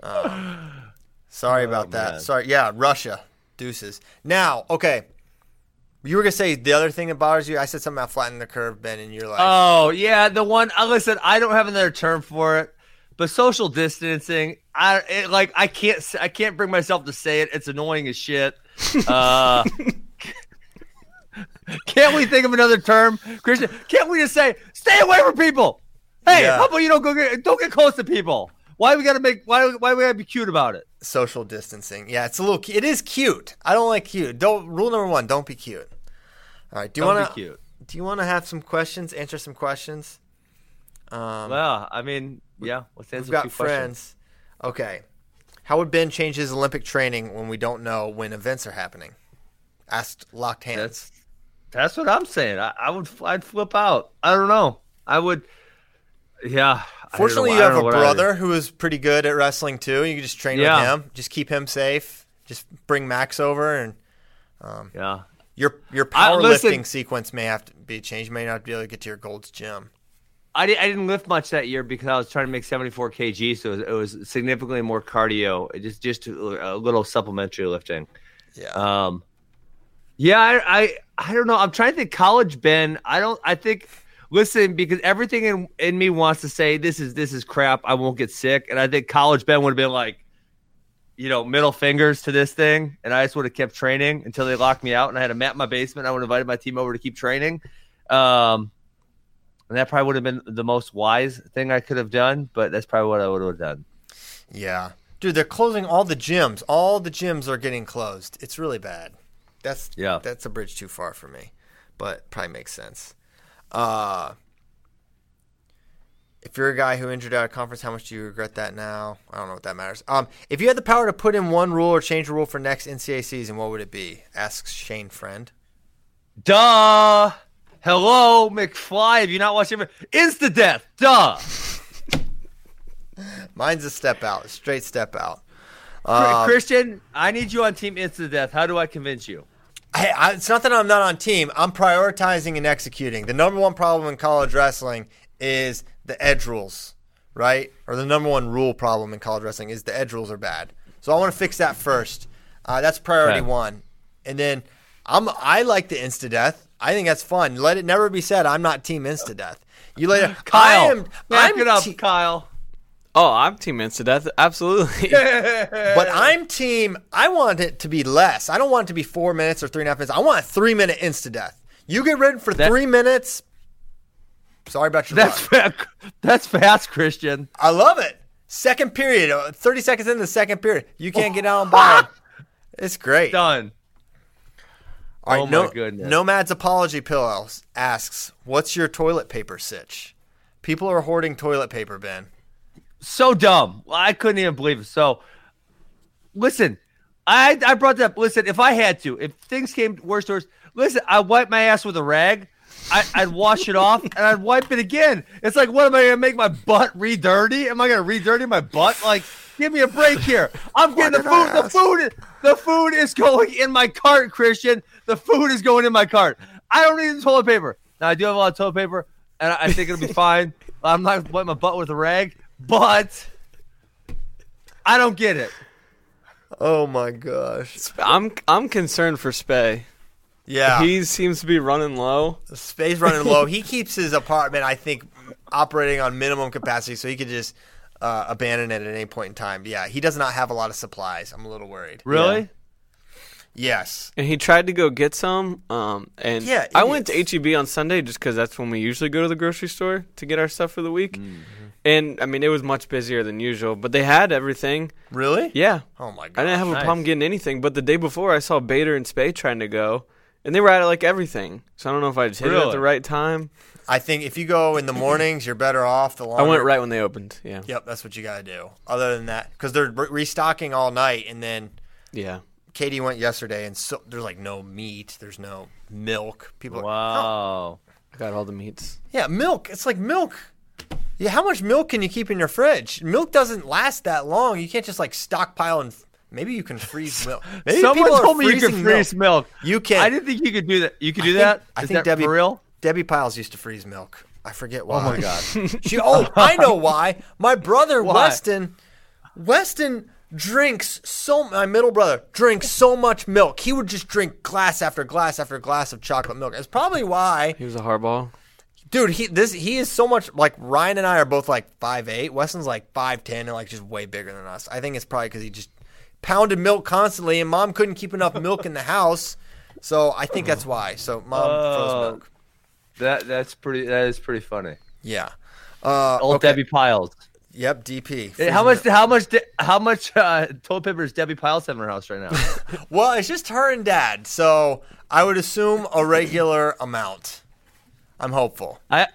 Um, sorry about that. man. Sorry. Yeah, Russia. Deuces. Now, okay. You were gonna say the other thing that bothers you. I said something about flattening the curve, Ben, and you're like, Oh yeah, the one. Uh, listen, I don't have another term for it, but social distancing. I it, like. I can't. I can't bring myself to say it. It's annoying as shit. Uh, can't we think of another term, Christian? Can't we just say stay away from people? Hey, Yeah. how about you don't go get don't get close to people? Why we gotta make? Why why we gotta be cute about it? Social distancing. Yeah, it's a little. It is cute. I don't like cute. Don't rule number one. Don't be cute. All right. Do you want to? cute. Do you want to have some questions? Answer some questions. Um, Well, I mean, yeah. Let's answer We've got two questions. friends. Okay. How would Ben change his Olympic training when we don't know when events are happening? Asked locked hands. That's that's what I'm saying. I, I would I'd flip out. I don't know. I would. Yeah. Fortunately, know- you have a know what I would- brother who is pretty good at wrestling too. You can just train Yeah. with him. Just keep him safe. Just bring Max over, and Yeah. your your powerlifting sequence may have to be changed. You may not be able to get to your Gold's Gym. I, di- I didn't lift much that year because I was trying to make 74 kg, so it was, it was significantly more cardio. It just just a little supplementary lifting. Yeah. Um, yeah, I, I I don't know. I'm trying to think. College Ben, I don't. I think. Listen, because everything in, in me wants to say this is this is crap. I won't get sick, and I think college Ben would have been like, you know, middle fingers to this thing, and I just would have kept training until they locked me out, and I had a mat in my basement. I would have invited my team over to keep training. Um, and that probably would have been the most wise thing I could have done, but that's probably what I would have done. Yeah. Dude, they're closing all the gyms. All the gyms are getting closed. It's really bad. That's Yeah. That's a bridge too far for me, but probably makes sense. Uh, if you're a guy who injured at a conference, how much do you regret that now? I don't know what that matters. Um, if you had the power to put in one rule or change a rule for next NCAA season, what would it be? Asks Shane Friend. Duh. Hello, McFly. Have you not watched it? Insta death. Duh. Mine's a step out, straight step out. Uh, Christian, I need you on Team Insta death. How do I convince you? Hey, I, it's not that I'm not on team. I'm prioritizing and executing. The number one problem in college wrestling is the edge rules, right? Or the number one rule problem in college wrestling is the edge rules are bad. So I want to fix that first. Uh, that's priority one. And then I'm I like the insta death. I think that's fun. Let it never be said I'm not team insta death. You later, Kyle, I am. back I'm it up, te- Kyle. Oh, I'm team Insta Death. Absolutely. But I'm team. I want it to be less. I don't want it to be four minutes or three and a half minutes. I want a three minute insta death. You get rid for That- three minutes. Sorry about your That's luck. fa- that's fast, Christian. I love it. Second period, uh, thirty seconds into the second period, you can't get out on bottom. It's great. Done. All right, Oh my no, goodness. Nomad's apology pillows asks, "What's your toilet paper sitch?" People are hoarding toilet paper, Ben. So dumb. I couldn't even believe it. So, listen, I I brought that up. Listen, if I had to, if things came worse to worse, listen, I wipe my ass with a rag. I, I'd wash it off and I'd wipe it again. It's like, what am I gonna make my butt re-dirty? Am I gonna re-dirty my butt? Like, give me a break here. I'm getting the food. The food. is- The food is going in my cart, Christian. The food is going in my cart. I don't need the toilet paper. Now I do have a lot of toilet paper, and I I think it'll be fine. I'm not wiping my butt with a rag, but I don't get it. Oh my gosh! I'm I'm concerned for Spay. Yeah, He seems to be running low. Spay's running low. He keeps his apartment, I think, operating on minimum capacity, so he could just uh, abandon it at any point in time. Yeah, he does not have a lot of supplies. I'm a little worried. Really? Yes. And he tried to go get some. Um, and Yeah, I went to. HEB on Sunday just because that's when we usually go to the grocery store to get our stuff for the week. Mm-hmm. And I mean, it was much busier than usual, but they had everything. Really? Yeah, Oh my god. I didn't have a problem getting anything. But the day before, I saw Bader and Spay trying to go, and they were at like everything. So I don't know if I just hit it at the right time. I think if you go in the mornings, you're better off. The long. I went right when they opened. Yeah, Yep, that's what you got to do. Other than that, because they're re- restocking all night, and then yeah. Katie went yesterday, and so there's like no meat, there's no milk. People, are, Wow. I got all the meats. yeah, milk. It's like milk. Yeah, how much milk can you keep in your fridge? Milk doesn't last that long. You can't just like stockpile and maybe you can freeze milk. Maybe Someone told me you freezing freeze milk. You can. I didn't think you could do that. You could I do think- that. I Is think that Debbie real? Debbie Pyles used to freeze milk. I forget why. Oh my god. She oh, I know why. My brother Why? Weston Weston drinks so my middle brother drinks so much milk. He would just drink glass after glass after glass of chocolate milk. It's probably why He was a hardball. Dude, he this he is so much like Ryan and I are both like five eight. Weston's like five ten and like just way bigger than us. I think it's probably because he just pounded milk constantly and mom couldn't keep enough milk in the house. So I think that's why. So mom froze Oh. milk. That that's pretty. That is pretty funny. Yeah. Uh, Old okay. Debbie Pyles. Yep, DP. Hey, how much? How much? How much uh, toilet paper does Debbie Pyles have in her house right now? Well, it's just her and dad, so I would assume a regular amount. I'm hopeful. I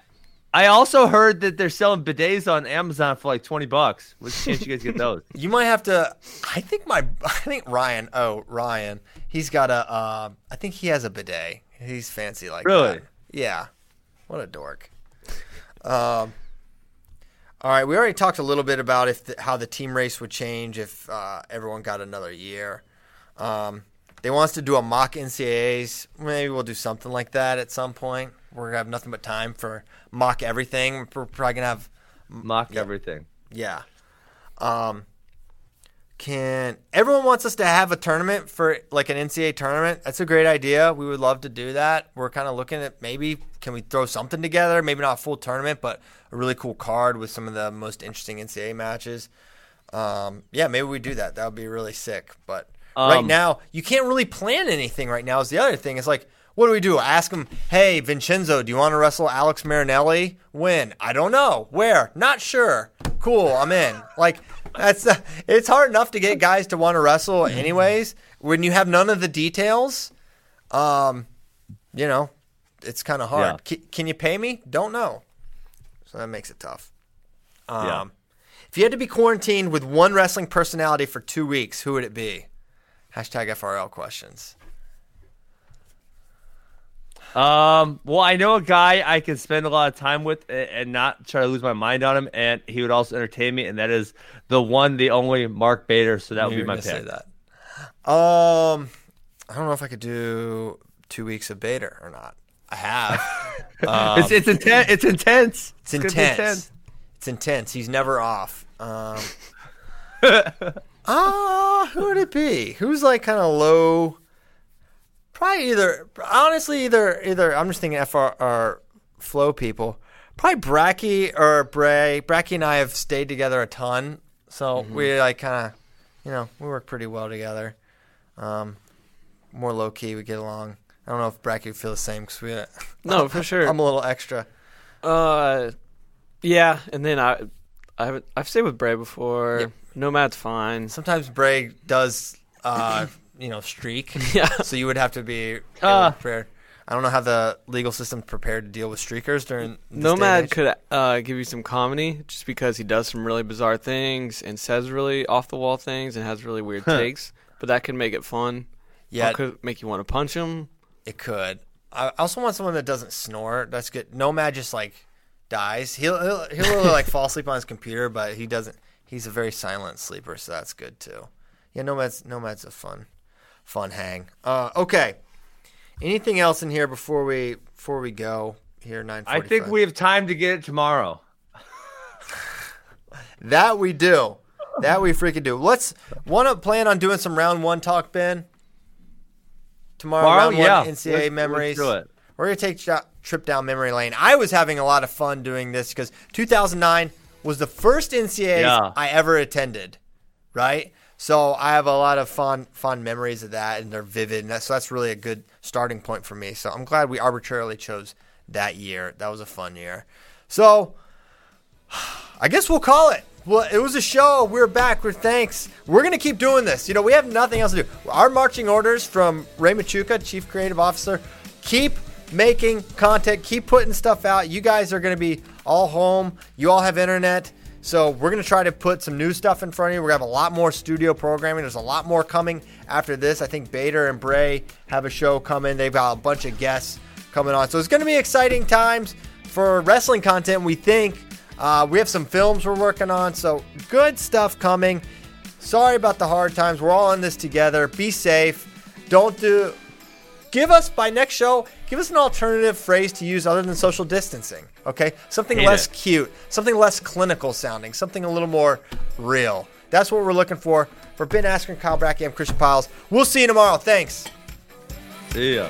I also heard that they're selling bidets on Amazon for like twenty bucks. What's the chance you guys get those? You might have to. I think my. I think Ryan. Oh, Ryan. He's got a. Uh, I think he has a bidet. He's fancy like Really? that. Yeah. What a dork. Um. All right, we already talked a little bit about if the, how the team race would change if uh, everyone got another year. Um, they want us to do a mock NCAAs. Maybe we'll do something like that at some point. We're gonna have nothing but time for mock everything. We're probably gonna have Mock everything. yeah. Um, can everyone wants us to have a tournament for like an NCAA tournament? That's a great idea. We would love to do that. We're kind of looking at maybe can we throw something together? Maybe not a full tournament, but a really cool card with some of the most interesting NCAA matches. Um, yeah, maybe we do that. That would be really sick. But right Um, now, you can't really plan anything. Right now is the other thing. It's like, what do we do? Ask him, hey, Vincenzo, do you want to wrestle Alex Marinelli? When? I don't know. Where? Not sure. Cool, I'm in. Like that's uh, it's hard enough to get guys to want to wrestle, anyways. When you have none of the details, um, you know, it's kind of hard. Yeah. Ca- can you pay me? Don't know. So that makes it tough. Um, Yeah. If you had to be quarantined with one wrestling personality for two weeks, who would it be? Hashtag FRL questions. Um, well, I know a guy I can spend a lot of time with and, not try to lose my mind on him, and he would also entertain me, and that is the one, the only Mark Bader. So that would be my gonna say that. Um, I don't know if I could do two weeks of Bader or not. I have. it's it's intense. It's intense. It's gonna be intense. It's intense. He's never off. Um, ah, who would it be? Who's like kind of low? Probably either. Honestly, either either. I'm just thinking FR or Flo people. Probably Bracky or Bray. Bracky and I have stayed together a ton, so we like kind of, you know, we work pretty well together. Um, more low key, we get along. I don't know if Bracky would feel the same because we. No, for sure. I'm a little extra. Uh, yeah, and then I, I haven't. I've stayed with Bray before. Yep. Nomad's fine. Sometimes Bray does, uh, you know, streak. Yeah. So you would have to be Ah. prepared. I don't know how the legal system's prepared to deal with streakers during. This day and Nomad could uh, give you some comedy just because he does some really bizarre things and says really off the wall things and has really weird takes. But that could make it fun. Yeah, could make you want to punch him. it could. I also want someone that doesn't snore. That's good. Nomad just like dies. He'll he'll, he'll really, like fall asleep on his computer, but he doesn't. He's a very silent sleeper, so that's good too. Yeah, Nomad's Nomad's a fun, fun hang. Uh, okay. Anything else in here before we before we go here? Nine. I think we have time to get it tomorrow. That we do. That we freaking do. Let's want to plan on doing some round one talk, Ben. Tomorrow, Tomorrow, round yeah. one Let's- NCAA let's memories. do it. We're gonna take a trip down memory lane. I was having a lot of fun doing this because 2009 was the first NCAA Yeah. I ever attended. Right. So I have a lot of fond fond memories of that, and they're vivid. And that's, so that's really a good starting point for me. So I'm glad we arbitrarily chose that year. That was a fun year. So I guess we'll call it. Well, it was a show. We're back. We're thanks. We're gonna keep doing this. You know, we have nothing else to do. Our marching orders from Ray Machuca, Chief Creative Officer. Keep making content. Keep putting stuff out. You guys are gonna be all home. You all have internet. So we're gonna try to put some new stuff in front of you. We're gonna have a lot more studio programming. There's a lot more coming after this. I think Bader and Bray have a show coming. They've got a bunch of guests coming on. So it's gonna be exciting times for wrestling content. We think. Uh, we have some films we're working on, so good stuff coming. Sorry about the hard times. We're all in this together. Be safe. Don't do. Give us by next show. Give us an alternative phrase to use other than social distancing. Okay, something Hate less it. cute, something less clinical sounding, something a little more real. That's what we're looking for. For Ben Askren, Kyle Brackey, I'm Christian Pyles. We'll see you tomorrow. Thanks. See ya.